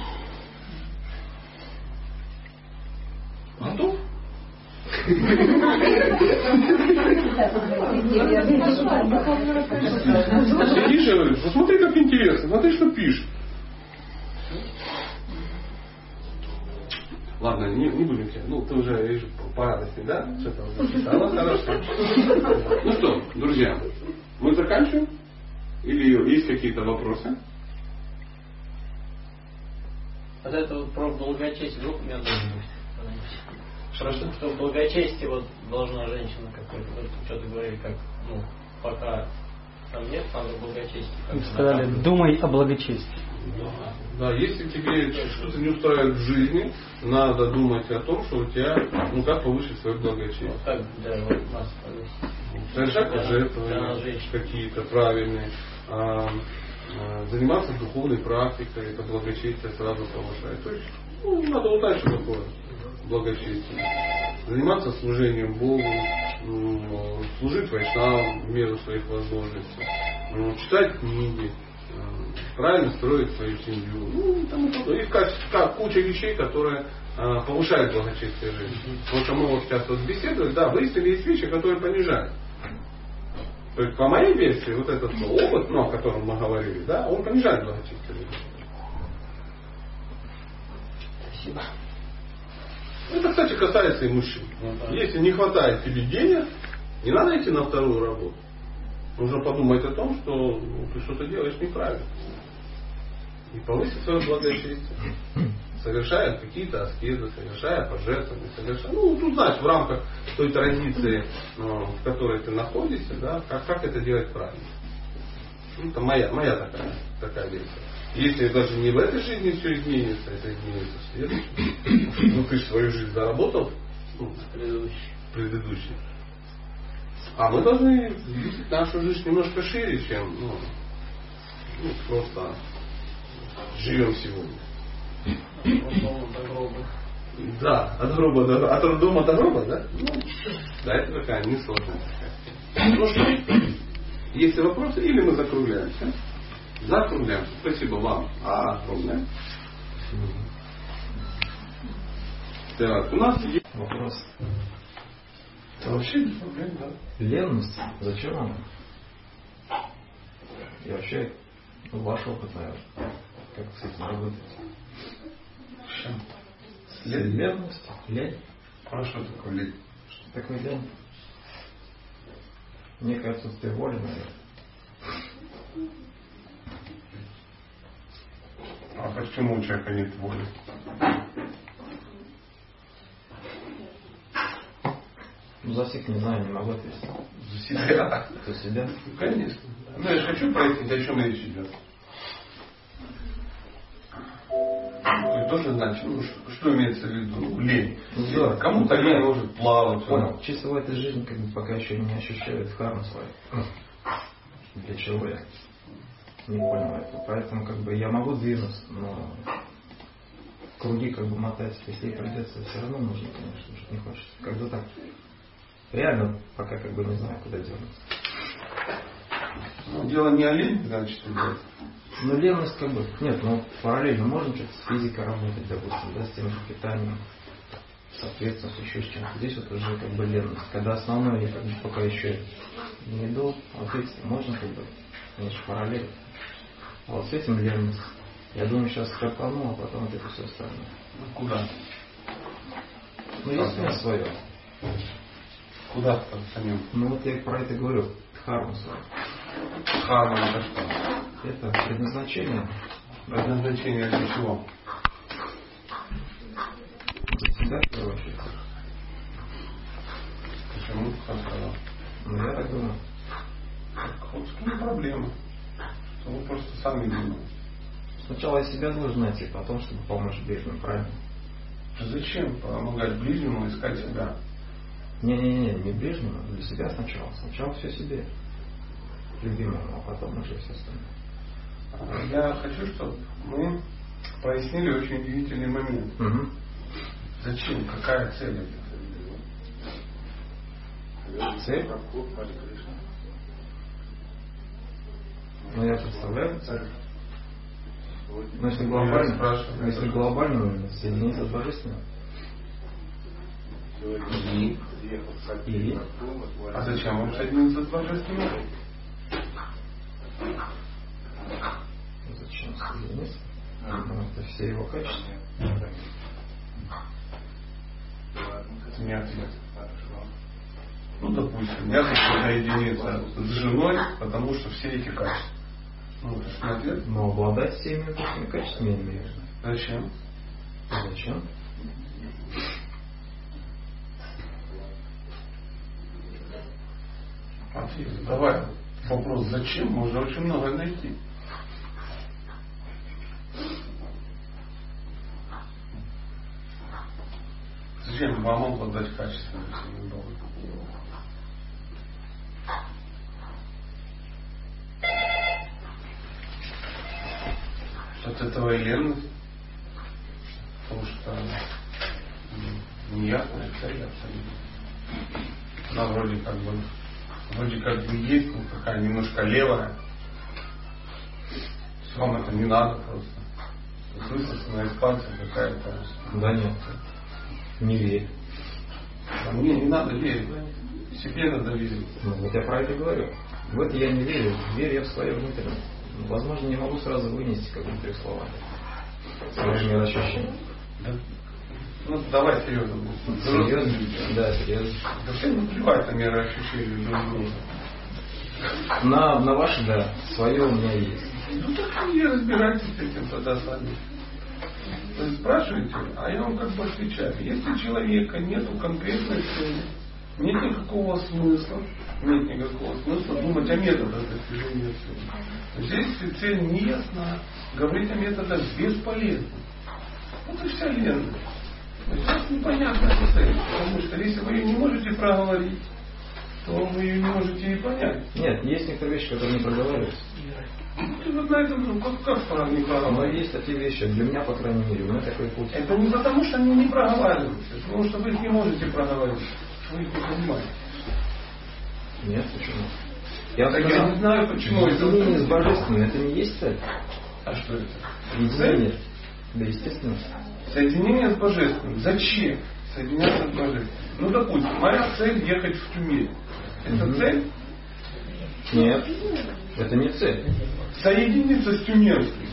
Готов? Сидишь и говоришь, посмотри, как интересно, смотри, что пишет. Ладно, не, не будем тебя. Ну, ты уже, вижу, по радости, да? Что-то уже читала, хорошо. Ну что, друзья, мы заканчиваем? Или есть какие-то вопросы? Вот это вот про благочестие, вдруг у меня должен быть. Хорошо. Что в благочестии вот должна женщина какой-то, вот что-то говорили, как, ну, пока там нет, там благочестие. Сказали, там, думай о благочестии. Да. да, если тебе что-то не устраивает в жизни, надо думать о том, что у тебя, ну как повысить свое благочестие. Вот так, да, вот нас повысить. Совершать пожертвования какие-то правильные. А, а, заниматься духовной практикой, это благочестие сразу повышает. То есть, ну, надо вот дальше такое благочестие. Заниматься служением Богу, служить вайшнавам в меру своих возможностей, читать книги, правильно строить свою семью. Ну, и тому подобное. И как, куча вещей, которые а, повышают благочестие жизни. Вот что мы вот сейчас вот беседуем, да, выяснили есть вещи, которые понижают. То есть, по моей версии, вот этот опыт, ну, о котором мы говорили, да, он понижает благочестие жизни. Спасибо. Это, кстати, касается и мужчин. Если не хватает тебе денег, не надо идти на вторую работу. Нужно подумать о том, что ну, ты что-то делаешь неправильно. И повысить свое благочестие. Совершая какие-то аскезы, совершая пожертвования, совершая, ну, тут знаешь, в рамках той традиции, ну, в которой ты находишься, да, как, как это делать правильно. Ну, это моя, моя такая, такая версия. Если даже не в этой жизни все изменится, это изменится в следующей. Ну ты же свою жизнь заработал, ну, предыдущий. предыдущий. А мы должны видеть нашу жизнь немножко шире, чем ну, ну, просто живем сегодня. Да, от гроба до от роддома до гроба, да? Ну, да, это такая несложная. Ну что, есть вопросы или мы закругляемся? Закругляем. Спасибо вам огромное. Так, у нас есть вопрос. Это вообще не проблема, да? Ленность, зачем она? И вообще, ваш опыт, наверное, как с этим работаете? Лень? Ленность? Лень? А что такое лень? Что такое лень? Некое отсутствие воли, наверное. А почему у человека нет воли? Ну, за всех не знаю, не могу ответить. За себя? За себя? Ну, конечно. Ну, я же хочу прояснить, о чем речь идет. человек должен знать, ну, что, что имеется в виду, ну, лень. Ну, да. Кому-то лень может плавать. Понял. Чисто в этой жизни как бы пока еще не ощущают карму свою. Ну, Для чего я? Не понял этого. Поэтому как бы я могу двинуться, но круги как бы мотать, если придется, все равно нужно, конечно, что не хочется. Как бы так. Реально пока как бы не знаю, куда дернуться. Ну, дело не о лени, значит, идет. Ну, ленность как бы... Нет, ну, параллельно можно что-то с физикой работать, допустим, да, с тем же питанием, с ответственностью, еще с чем-то. Здесь вот уже как бы ленность. Когда основное я как бы пока еще не иду, ответственно можно как бы, конечно, параллельно. А вот с этим ленность. Я думаю, сейчас скакану, а потом вот это все остальное. Ну, куда? Ну, есть у меня свое. Куда там самим? Ну, вот я про это говорю. Дхарму свою. Дхарма это что? Это предназначение. Предназначение для чего? Для себя, в первую очередь. Почему ты так сказал? Ну, я так думаю. Вот что не проблема. Что вы просто сами думаете. Сначала себя должен найти, потом, чтобы помочь ближнему, правильно? А Зачем помогать ближнему искать себя? Не-не-не, не ближнему, для себя сначала. Сначала все себе. Любимому, а потом уже все остальное. Я хочу, чтобы мы прояснили очень удивительный момент. Угу. Зачем? Какая цель? Цель? Ну, я представляю цель. Но если Я глобально, но если глобально соединиться с Божественным. И? И? А зачем вам соединиться с Божественным? Зачем соединиться? Ну, это все его качества. Не ответ. Ну, допустим, я хочу соединиться с женой, потому что все эти качества. Ж не ответ. Но обладать всеми этими качествами имею в виду. Зачем? Зачем? Ответ. Давай. Вопрос, зачем? Можно очень много найти. Зачем вам обладать качествами От этого ленность. Потому что м, неясная цель абсолютно. Она вроде как бы вроде как бы есть, но такая немножко левая. Вам это не надо просто. Высосанная из пальца какая-то. Да нет. Не верь. А Мне не надо верить. Себе надо верить. Ну, вот я про это говорю. В это я не верю. Верю я в свое внутреннее. Возможно, не могу сразу вынести как бы три слова. Свои мироощущения. Да? Ну, давай серьезно. Серьезно? Да, серьезно. Да всем наплевать на мироощущения друг друга. На, на ваше, да, свое у меня есть. Ну так и разбирайтесь с этим тогда сами. То есть спрашиваете, а я вам как бы отвечаю. Если у человека нету конкретной цели, нет никакого смысла, нет никакого смысла думать о методах достижения цели. То есть если цель не ясна, говорить о методах бесполезно. Вот и вся ленность. Сейчас непонятна эта цель, потому что если вы ее не можете проговорить, то вы ее не можете и понять. Нет, есть некоторые вещи, которые не проговариваются. Ну, на этом, ну, как, как пора не Но есть такие вещи, для меня, по крайней мере, у меня такой путь. Это не потому, что они не проговариваются, это потому что вы их не можете проговорить. Вы не понимаете. Нет, почему? Я Так я не знаю, почему. Единение с Божественным, это не есть цель. А что это? Единение. Да, естественно. Соединение с Божественным. Зачем соединяться с Божественным? Ну, допустим, моя цель ехать в Тюмень. Это Мгм. цель? Нет, это не цель. Соединиться с Тюменским.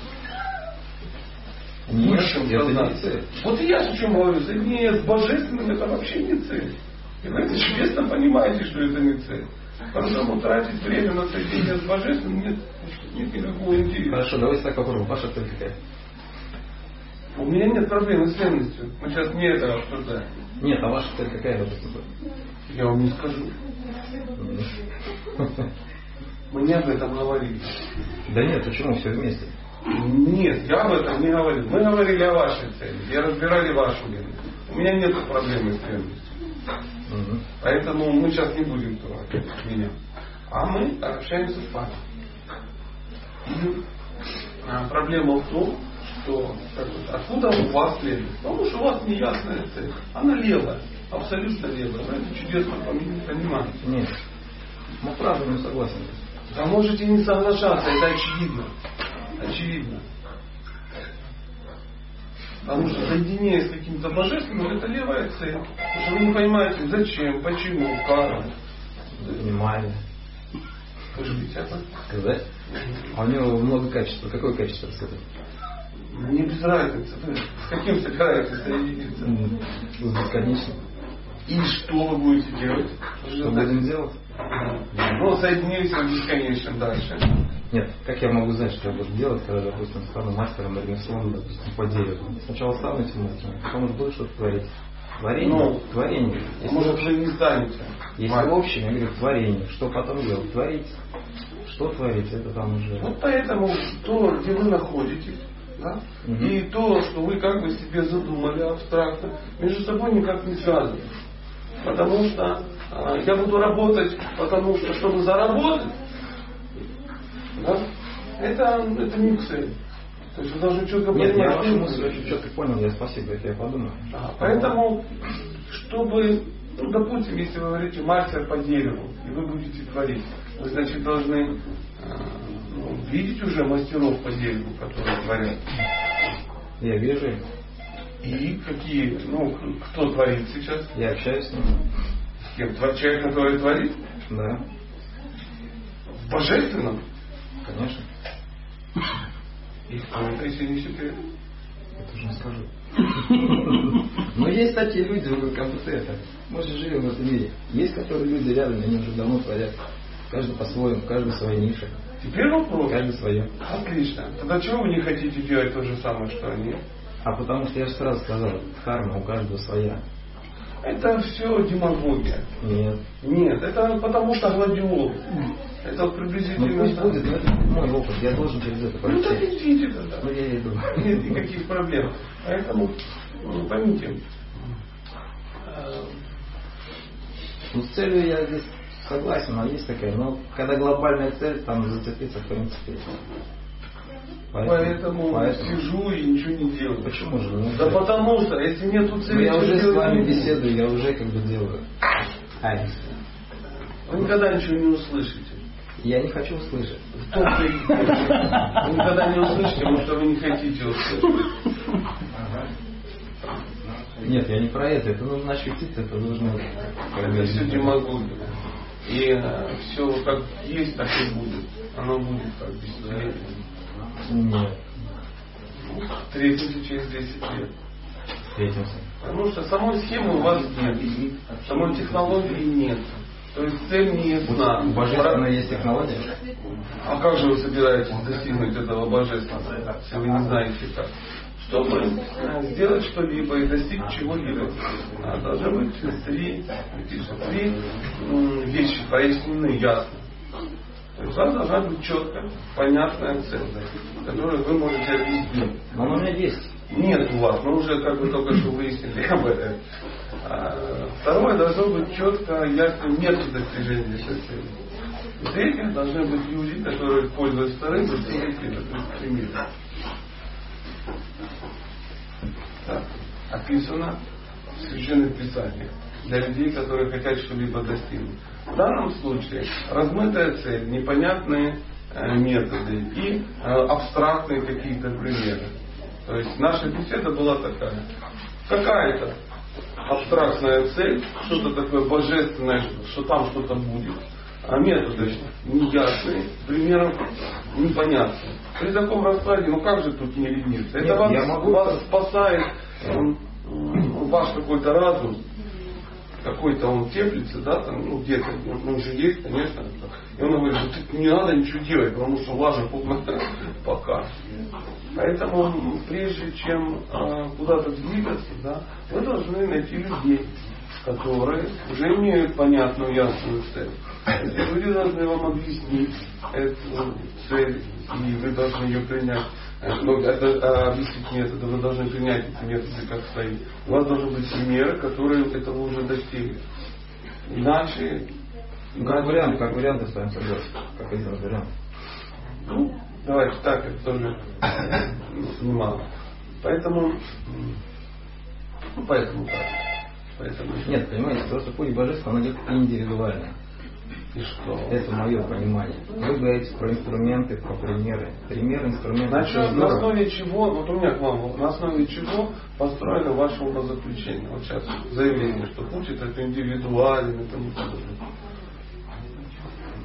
Нет, Высшим это не цель. Вот и я о чем говорю. Соединение с Божественным это вообще не цель. И вы это честно понимаете, что это не цель. Поэтому тратить время на соединение с Божественным нет, нет никакого интереса. Хорошо, давайте так попробуем. Ваша цель какая? У меня нет проблемы с ленностью. Мы сейчас не это обсуждаем. Нет, а ваша цель какая, допустим? Я вам не скажу. Мы не об этом говорили. Да нет, почему? Все вместе. Нет, я об этом не говорил. Мы говорили о вашей цели. Я разбирали вашу ревность. У меня нет проблемы с ревностью. Поэтому мы сейчас не будем трогать меня. А мы общаемся с вами. И а, проблема в том, что как откуда у вас следует? Потому что у вас неясная цель. Она левая, абсолютно левая. Вы это чудесно понимаете. Нет. Ну, правда, не согласен. Да можете не соглашаться, это очевидно. Очевидно. Потому что соединение с каким-то божественным это левая цель. Потому что вы не понимаете, зачем, почему, как. Понимаю. Скажите это. Сказать? А у него много качеств. Какое качество рассказать? Мне без разницы. С каким собираетесь соединиться? С бесконечным. И что вы будете делать? Что будем делать? Ну, соединились вы бесконечным дальше. Нет, как я могу знать, что я буду делать, когда, допустим, стану мастером ремеслом, допустим, по дереву? Сначала стану этим мастером, потом уже буду что-то творить. Творение, Ну, творение. Если Может, вы не станете. Если в общем, я говорю, творение. Что потом делать? Творить. Что творить, это там уже... Вот поэтому то, где вы находитесь, да, Мгм. и то, что вы как бы себе задумали абстрактно, между собой никак не связано. Потому что а, я буду работать, потому что чтобы заработать, да, это, это не цель. То есть вы должны четко Нет, я понимать, вашу что мысль очень четко понял, я спасибо, это я подумаю. Да, поэтому, чтобы, ну, допустим, если вы говорите мастер по дереву, и вы будете творить, вы, значит, должны э, ну, видеть уже мастеров по дереву, которые творят. Я вижу, их, И какие, ну, кто творит сейчас? я общаюсь с ним. С кем? Человек, который творит? Да, В божественном? Конечно. Кто это, если не секрет? Это уже не скажу. Но есть такие люди, вот как будто это. Мы же живем в этом мире. Есть которые люди рядом, они уже давно творят. Каждый по-своему, каждый в своей нише. Теперь вопрос. Каждый свое. Отлично. Тогда чего вы не хотите делать то же самое, что они? А потому что я же сразу сказал, карма у каждого своя. Это все демагогия. Нет. Нет, это потому что гладиолус. Это Ну приблизительно пусть так. будет, но это мой опыт, я должен через это Ну так пройти. идите тогда. Ну я иду. Нет никаких проблем. Поэтому, ну, поймите, Ну с целью я здесь согласен, она есть такая, но когда глобальная цель, там зацепиться в принципе. Поэтому, сижу и ничего не делаю. Почему же? Ну, Да потому что, если нету Ну, цели, я то уже с вами беседую, я уже как бы делаю. Ай, Вы никогда ничего не услышите. я не хочу услышать. В том-то и дело. Вы никогда не услышите, потому что вы не хотите услышать. Нет, я не про это. Это нужно ощутить, это нужно... Это все демагогия. И все как есть, так и будет. Оно будет как десятилетие. Нет, Встретимся через 10 лет. встретимся. Потому что самой схемы у вас нет. Самой технологии нет. То есть цель не ясна. У Божественной есть технология? А как же вы собираетесь достигнуть этого божественного, если вы не знаете как? Чтобы сделать что-либо и достичь чего-либо, должны быть три, три вещи прояснены ясно. Вас должна быть четкая, понятная цель, которую вы можете объяснить. Но она у меня есть. Нет у вас, мы уже как бы только что выяснили об этом. А, Второе, должно быть четко, ясный метод достижения цели. И третье, должны быть люди, которые, пользуясь вторым, достигнут этот пример. Так, описано в Священных Писаниях для людей, которые хотят что-либо достигнуть. В данном случае размытая цель, непонятные э, методы и э, абстрактные какие-то примеры. То есть наша беседа была такая. Какая-то абстрактная цель, что-то такое божественное, что там что-то будет. А методы неясные, примеров непонятные. При таком раскладе, ну как же тут не лениться? Это Нет, вас, могу- вас спасает ваш какой-то разум, какой-то он теплится, да, там, ну где-то, он, он же есть, конечно. И он говорит, что не надо ничего делать, потому что влажно пока. Поэтому прежде чем э, куда-то двигаться, да, вы должны найти людей, которые уже имеют понятную ясную цель. Люди должны вам объяснить эту цель, и вы должны ее принять. Ну, это, а, объяснить методы, вы должны принять эти методы как свои. У вас должны быть примеры, которые этого уже достигли. Иначе... Ну, как вариант, как вариант, вами согласен. Как один вариант. Ну, давайте так, это тоже немало. Поэтому, ну, поэтому так. Поэтому, Нет, понимаете, то, что путь божества, он идет индивидуально. И что? Это мое понимание. Вы говорите про инструменты, про примеры. Примеры, инструменты. Значит, это на основе чего, вот у меня к вам, на основе чего построено ваше умозаключение? Вот сейчас заявление, что путь это индивидуален и тому подобное.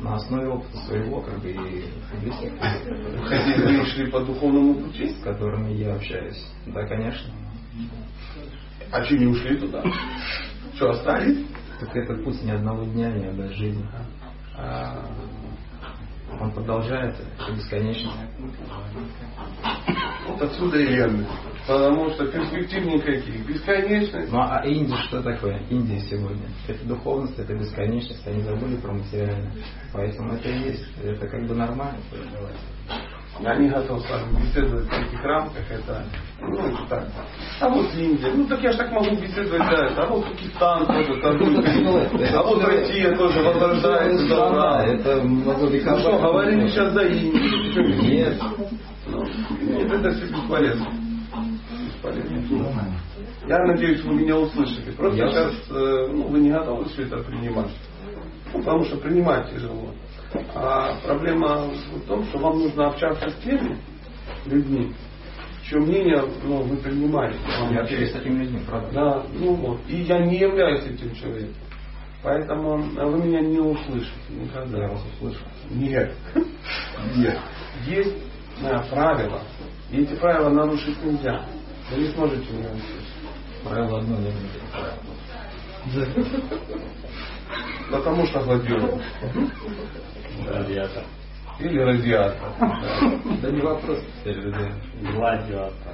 На основе опыта своего, как бы, и близких, Хотите, вы шли по духовному пути? с которыми я общаюсь. Да, конечно. А что не ушли туда? Что, остались? Так этот путь ни одного дня, ни одной жизни. А, Он продолжается до бесконечности. Вот отсюда и ревность. Потому что перспектив никаких. Бесконечность. Ну а Индия что такое? Индия сегодня. Это духовность, это бесконечность. Они забыли про материальное. Поэтому это и есть. Это как бы нормально. Я не готов с вами беседовать в таких рамках. Это, ну, это так. А вот Индия. Ну, так я же так могу беседовать, да. это. А вот Пакистан тоже торгует. А вот Россия тоже возрождается. Да. это Ну что, говорили сейчас за Индию. Нет. Ну, Нет, это все бесполезно. Бесполезно. Я надеюсь, вы меня услышали. Просто сейчас э, ну, вы не готовы все это принимать. Ну, потому что принимать тяжело. А проблема в том, что вам нужно общаться с теми людьми, чье мнение ну, вы принимаете. Вам Я общаюсь с такими людьми, правда. Да, ну вот. И я не являюсь этим человеком. Поэтому вы меня не услышите никогда. Я вас услышу. Нет. Нет. Есть э, правила. И эти правила нарушить нельзя. Вы не сможете меня услышать. Правило одно, не будет правило. Потому что гладиолус. Радиатор. Или радиатор. Да. Не вопрос. Гладиатор.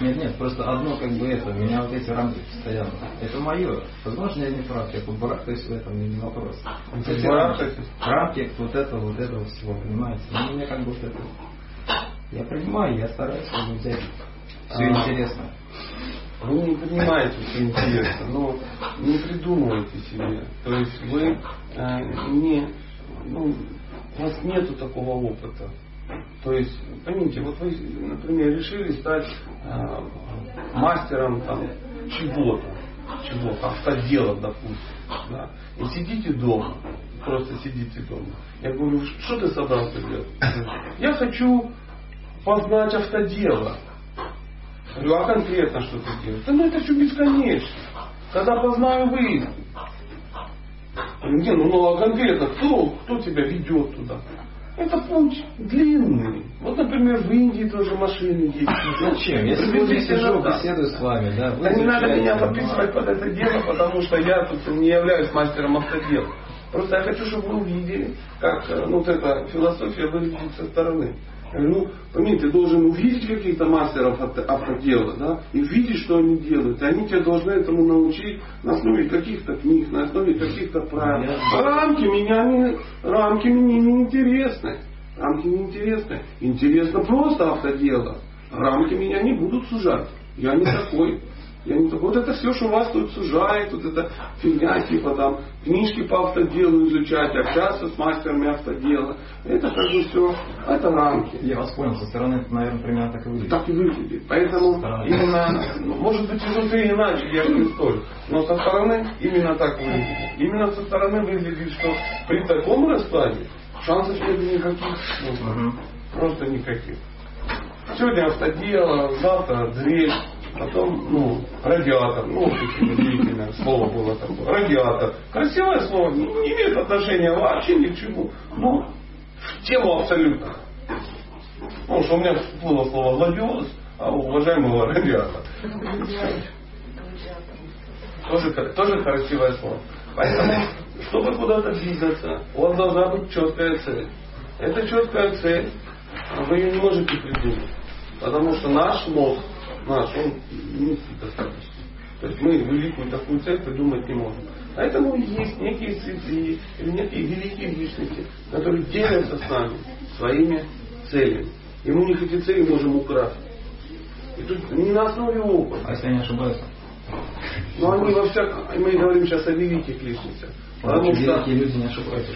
Нет, нет, просто одно как бы это, меня вот эти рамки постоянно. Это мое. Возможно, я не прав, я побарахтаюсь в этом, не вопрос. Вот эти рамки, рамки вот этого, вот этого всего, понимаете? Ну, мне как бы вот это... Я принимаю, я стараюсь как бы взять все А. интересно. Вы не понимаете, что интересно, но не придумывайте себе. То есть вы э, не, ну, у вас нету такого опыта. То есть, поймите, вот вы, например, решили стать э, мастером там, чего-то, чего-то, автоделом, допустим. Да, и сидите дома, просто сидите дома. Я говорю, что ты собрался делать? Я хочу познать автодело. Говорю, а конкретно что ты делаешь? Да ну это все бесконечно. Когда познаю. Я говорю, Не, ну, ну а конкретно кто, кто тебя ведет туда? Это путь длинный. Вот, например, в Индии тоже машины есть. Зачем? Я сегодня сижу, беседую с вами, да. вы Да не надо меня подписывать под это дело, потому что я тут не являюсь мастером автодела. Просто я хочу, чтобы вы увидели, как э, ну, вот эта философия выглядит со стороны. Ну, пойми, ты должен увидеть каких-то мастеров авто- автодела, да, и видеть, что они делают. И они тебя должны этому научить на основе каких-то книг, на основе каких-то правил. Рамки меня не, рамки мне не интересны. Рамки не интересны. Интересно просто автодело. Рамки меня не будут сужать. Я не такой. Я не такой. Вот это все, что вас тут сужает, вот это фигня, типа там книжки по автоделу изучать, общаться с мастерами автодела. Это как бы все, это рамки. Я вас понял, со стороны это, наверное, примерно так и выглядит. Так и выглядит. Поэтому Стороны. именно, ну, может быть изнутри иначе, я же не спорю, но со стороны именно так выглядит. Именно со стороны выглядит, что при таком раскладе шансов нет никаких. ну, Мгм. Просто никаких. Сегодня автодело, завтра дверь, потом, ну, радиатор, ну, такое длительное слово было такое, радиатор. Красивое слово, не, не имеет отношения вообще ни к чему, ну, в тему абсолютно. Потому что у меня всплыло слово гладиолус, а у уважаемого радиатор. Тоже, тоже красивое слово. Поэтому, чтобы куда-то двигаться, у вас должна быть четкая цель. Эта четкая цель, вы ее не можете придумать. Потому что наш мозг, наш, он низкий достаточно. То есть мы великую такую цель придумать не можем. Поэтому есть некие святые некие великие личности, которые делятся с нами своими целями. И мы у них эти цели можем украсть. И тут не на основе опыта. А если они ошибаются? Но они во всяком... Мы говорим сейчас о великих личностях. Потому Очень что, великие люди не ошибаются.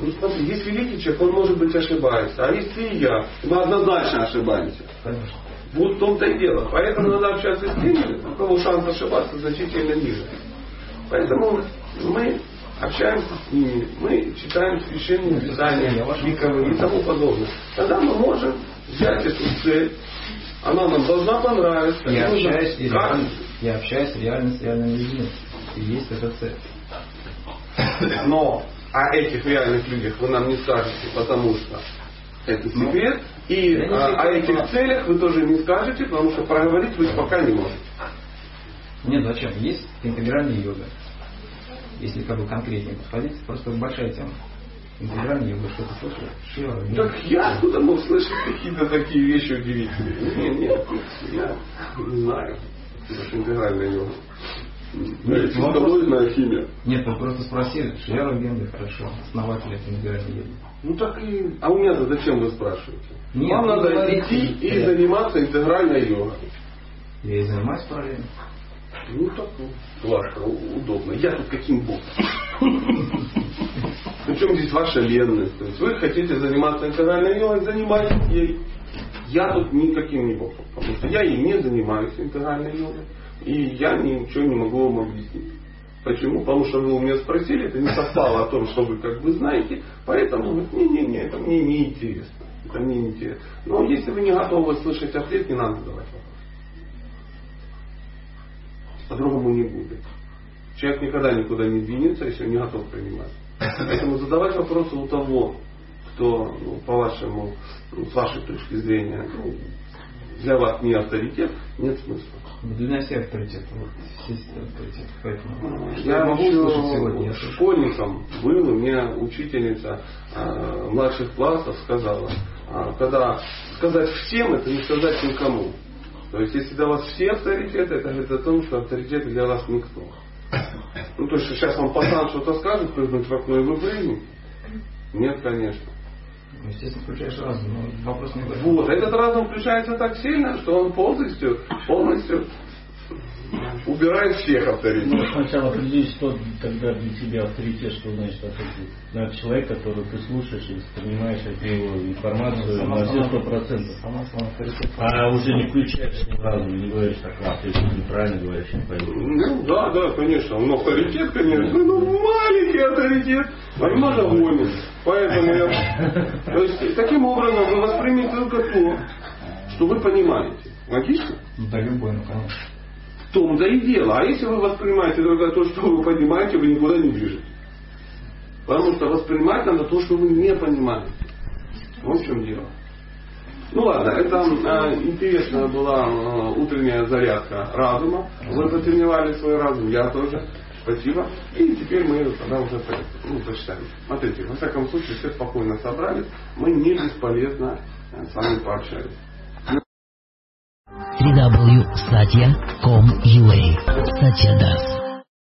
ну смотри, есть великий человек, он может быть ошибается. А ты и я. Мы однозначно ошибаемся. Конечно. Вот в том-то и дело. Поэтому надо общаться с теми, у кого шанс ошибаться значительно ниже. Поэтому мы общаемся с ними, мы читаем священные писания, вековые и тому подобное. Тогда мы можем взять эту цель, она нам должна понравиться. Я общаюсь, и реально, я общаюсь реально с реальными людьми. И есть эта цель. Но о этих реальных людях вы нам не скажете, потому что это секрет. И а, о этих целях вы тоже не скажете, потому что проговорить вы пока не можете. Нет, зачем? Есть интегральная йога. Если как бы конкретнее подходить, просто большая тема. Интегральная йога, что ты слышал? Шива, Так я откуда мог слышать какие-то такие вещи удивительные? Нет, нет, я не знаю. Это же интегральная йога. Нет, вопрос- коллоидная химия. Нет, вы просто спросили, Шияра Генди, хорошо, основатель йоги. Ну так и... А у меня-то зачем вы спрашиваете? Нет, Вам вы надо говорите, идти и нет. заниматься интегральной йогой. Я и занимаюсь параллельно. Ну так ну, Глашка, у- удобно. Я тут каким боком? Причем здесь ваша ленность? То есть вы хотите заниматься интегральной йогой, занимайтесь ей. Я тут никаким не боком. Потому что я ей не занимаюсь интегральной йогой. И я ничего не могу вам объяснить. Почему? Потому что вы у меня спросили, это не совпало о том, что вы как бы знаете, поэтому не-не-не, это мне не интересно. Это мне не интересно. Но если вы не готовы слышать ответ, не надо задавать вопрос. По-другому не будет. Человек никогда никуда не двинется, если он не готов принимать. Поэтому задавать вопросы у того, кто, ну, по вашему, ну, с вашей точки зрения, ну, для вас не авторитет, нет смысла. Для меня все авторитеты, вот, все авторитеты, поэтому Я могу еще сегодня, я школьником был, у меня учительница э, младших классов сказала, а, когда сказать всем, это не сказать никому. То есть, если для вас все авторитеты, это говорит о том, что авторитеты для вас никто. Ну, то есть, сейчас вам пацан что-то скажет, прыгнуть в окно и вы прыгнете? Нет, конечно. Ну, Естественно, включаешь разум, но вопрос не. Вот, этот разум включается так сильно, что он полностью, полностью убирает всех Ну, авторитетов. сначала определись, что тогда для тебя авторитет, что значит авторитет. Надо человек, который ты слушаешь и воспринимаешь от него информацию Сама на все сто процентов. А уже не включаешь с ним разум, не говоришь так, а ты неправильно говоришь, не пойду. Ну да, да, конечно. Он авторитет, конечно. Ну маленький авторитет. Возможно, гонит. Поэтому я... То есть, таким образом вы воспримете только то, что вы понимаете. Логично? Ну, да, любой, ну, конечно. В том-то и дело. А если вы воспринимаете только то, что вы понимаете, вы никуда не движетесь. Потому что воспринимать надо то, что вы не понимаете. Вот в чем дело. Ну ладно, это э, интересная была э, утренняя зарядка разума. Вы потренировали свой разум, я тоже. Спасибо. И теперь мы тогда уже ну, прочитаем. Смотрите, во всяком случае, все спокойно собрались. Мы не бесполезно э, с вами пообщались. www.satya.com.ua Satya Das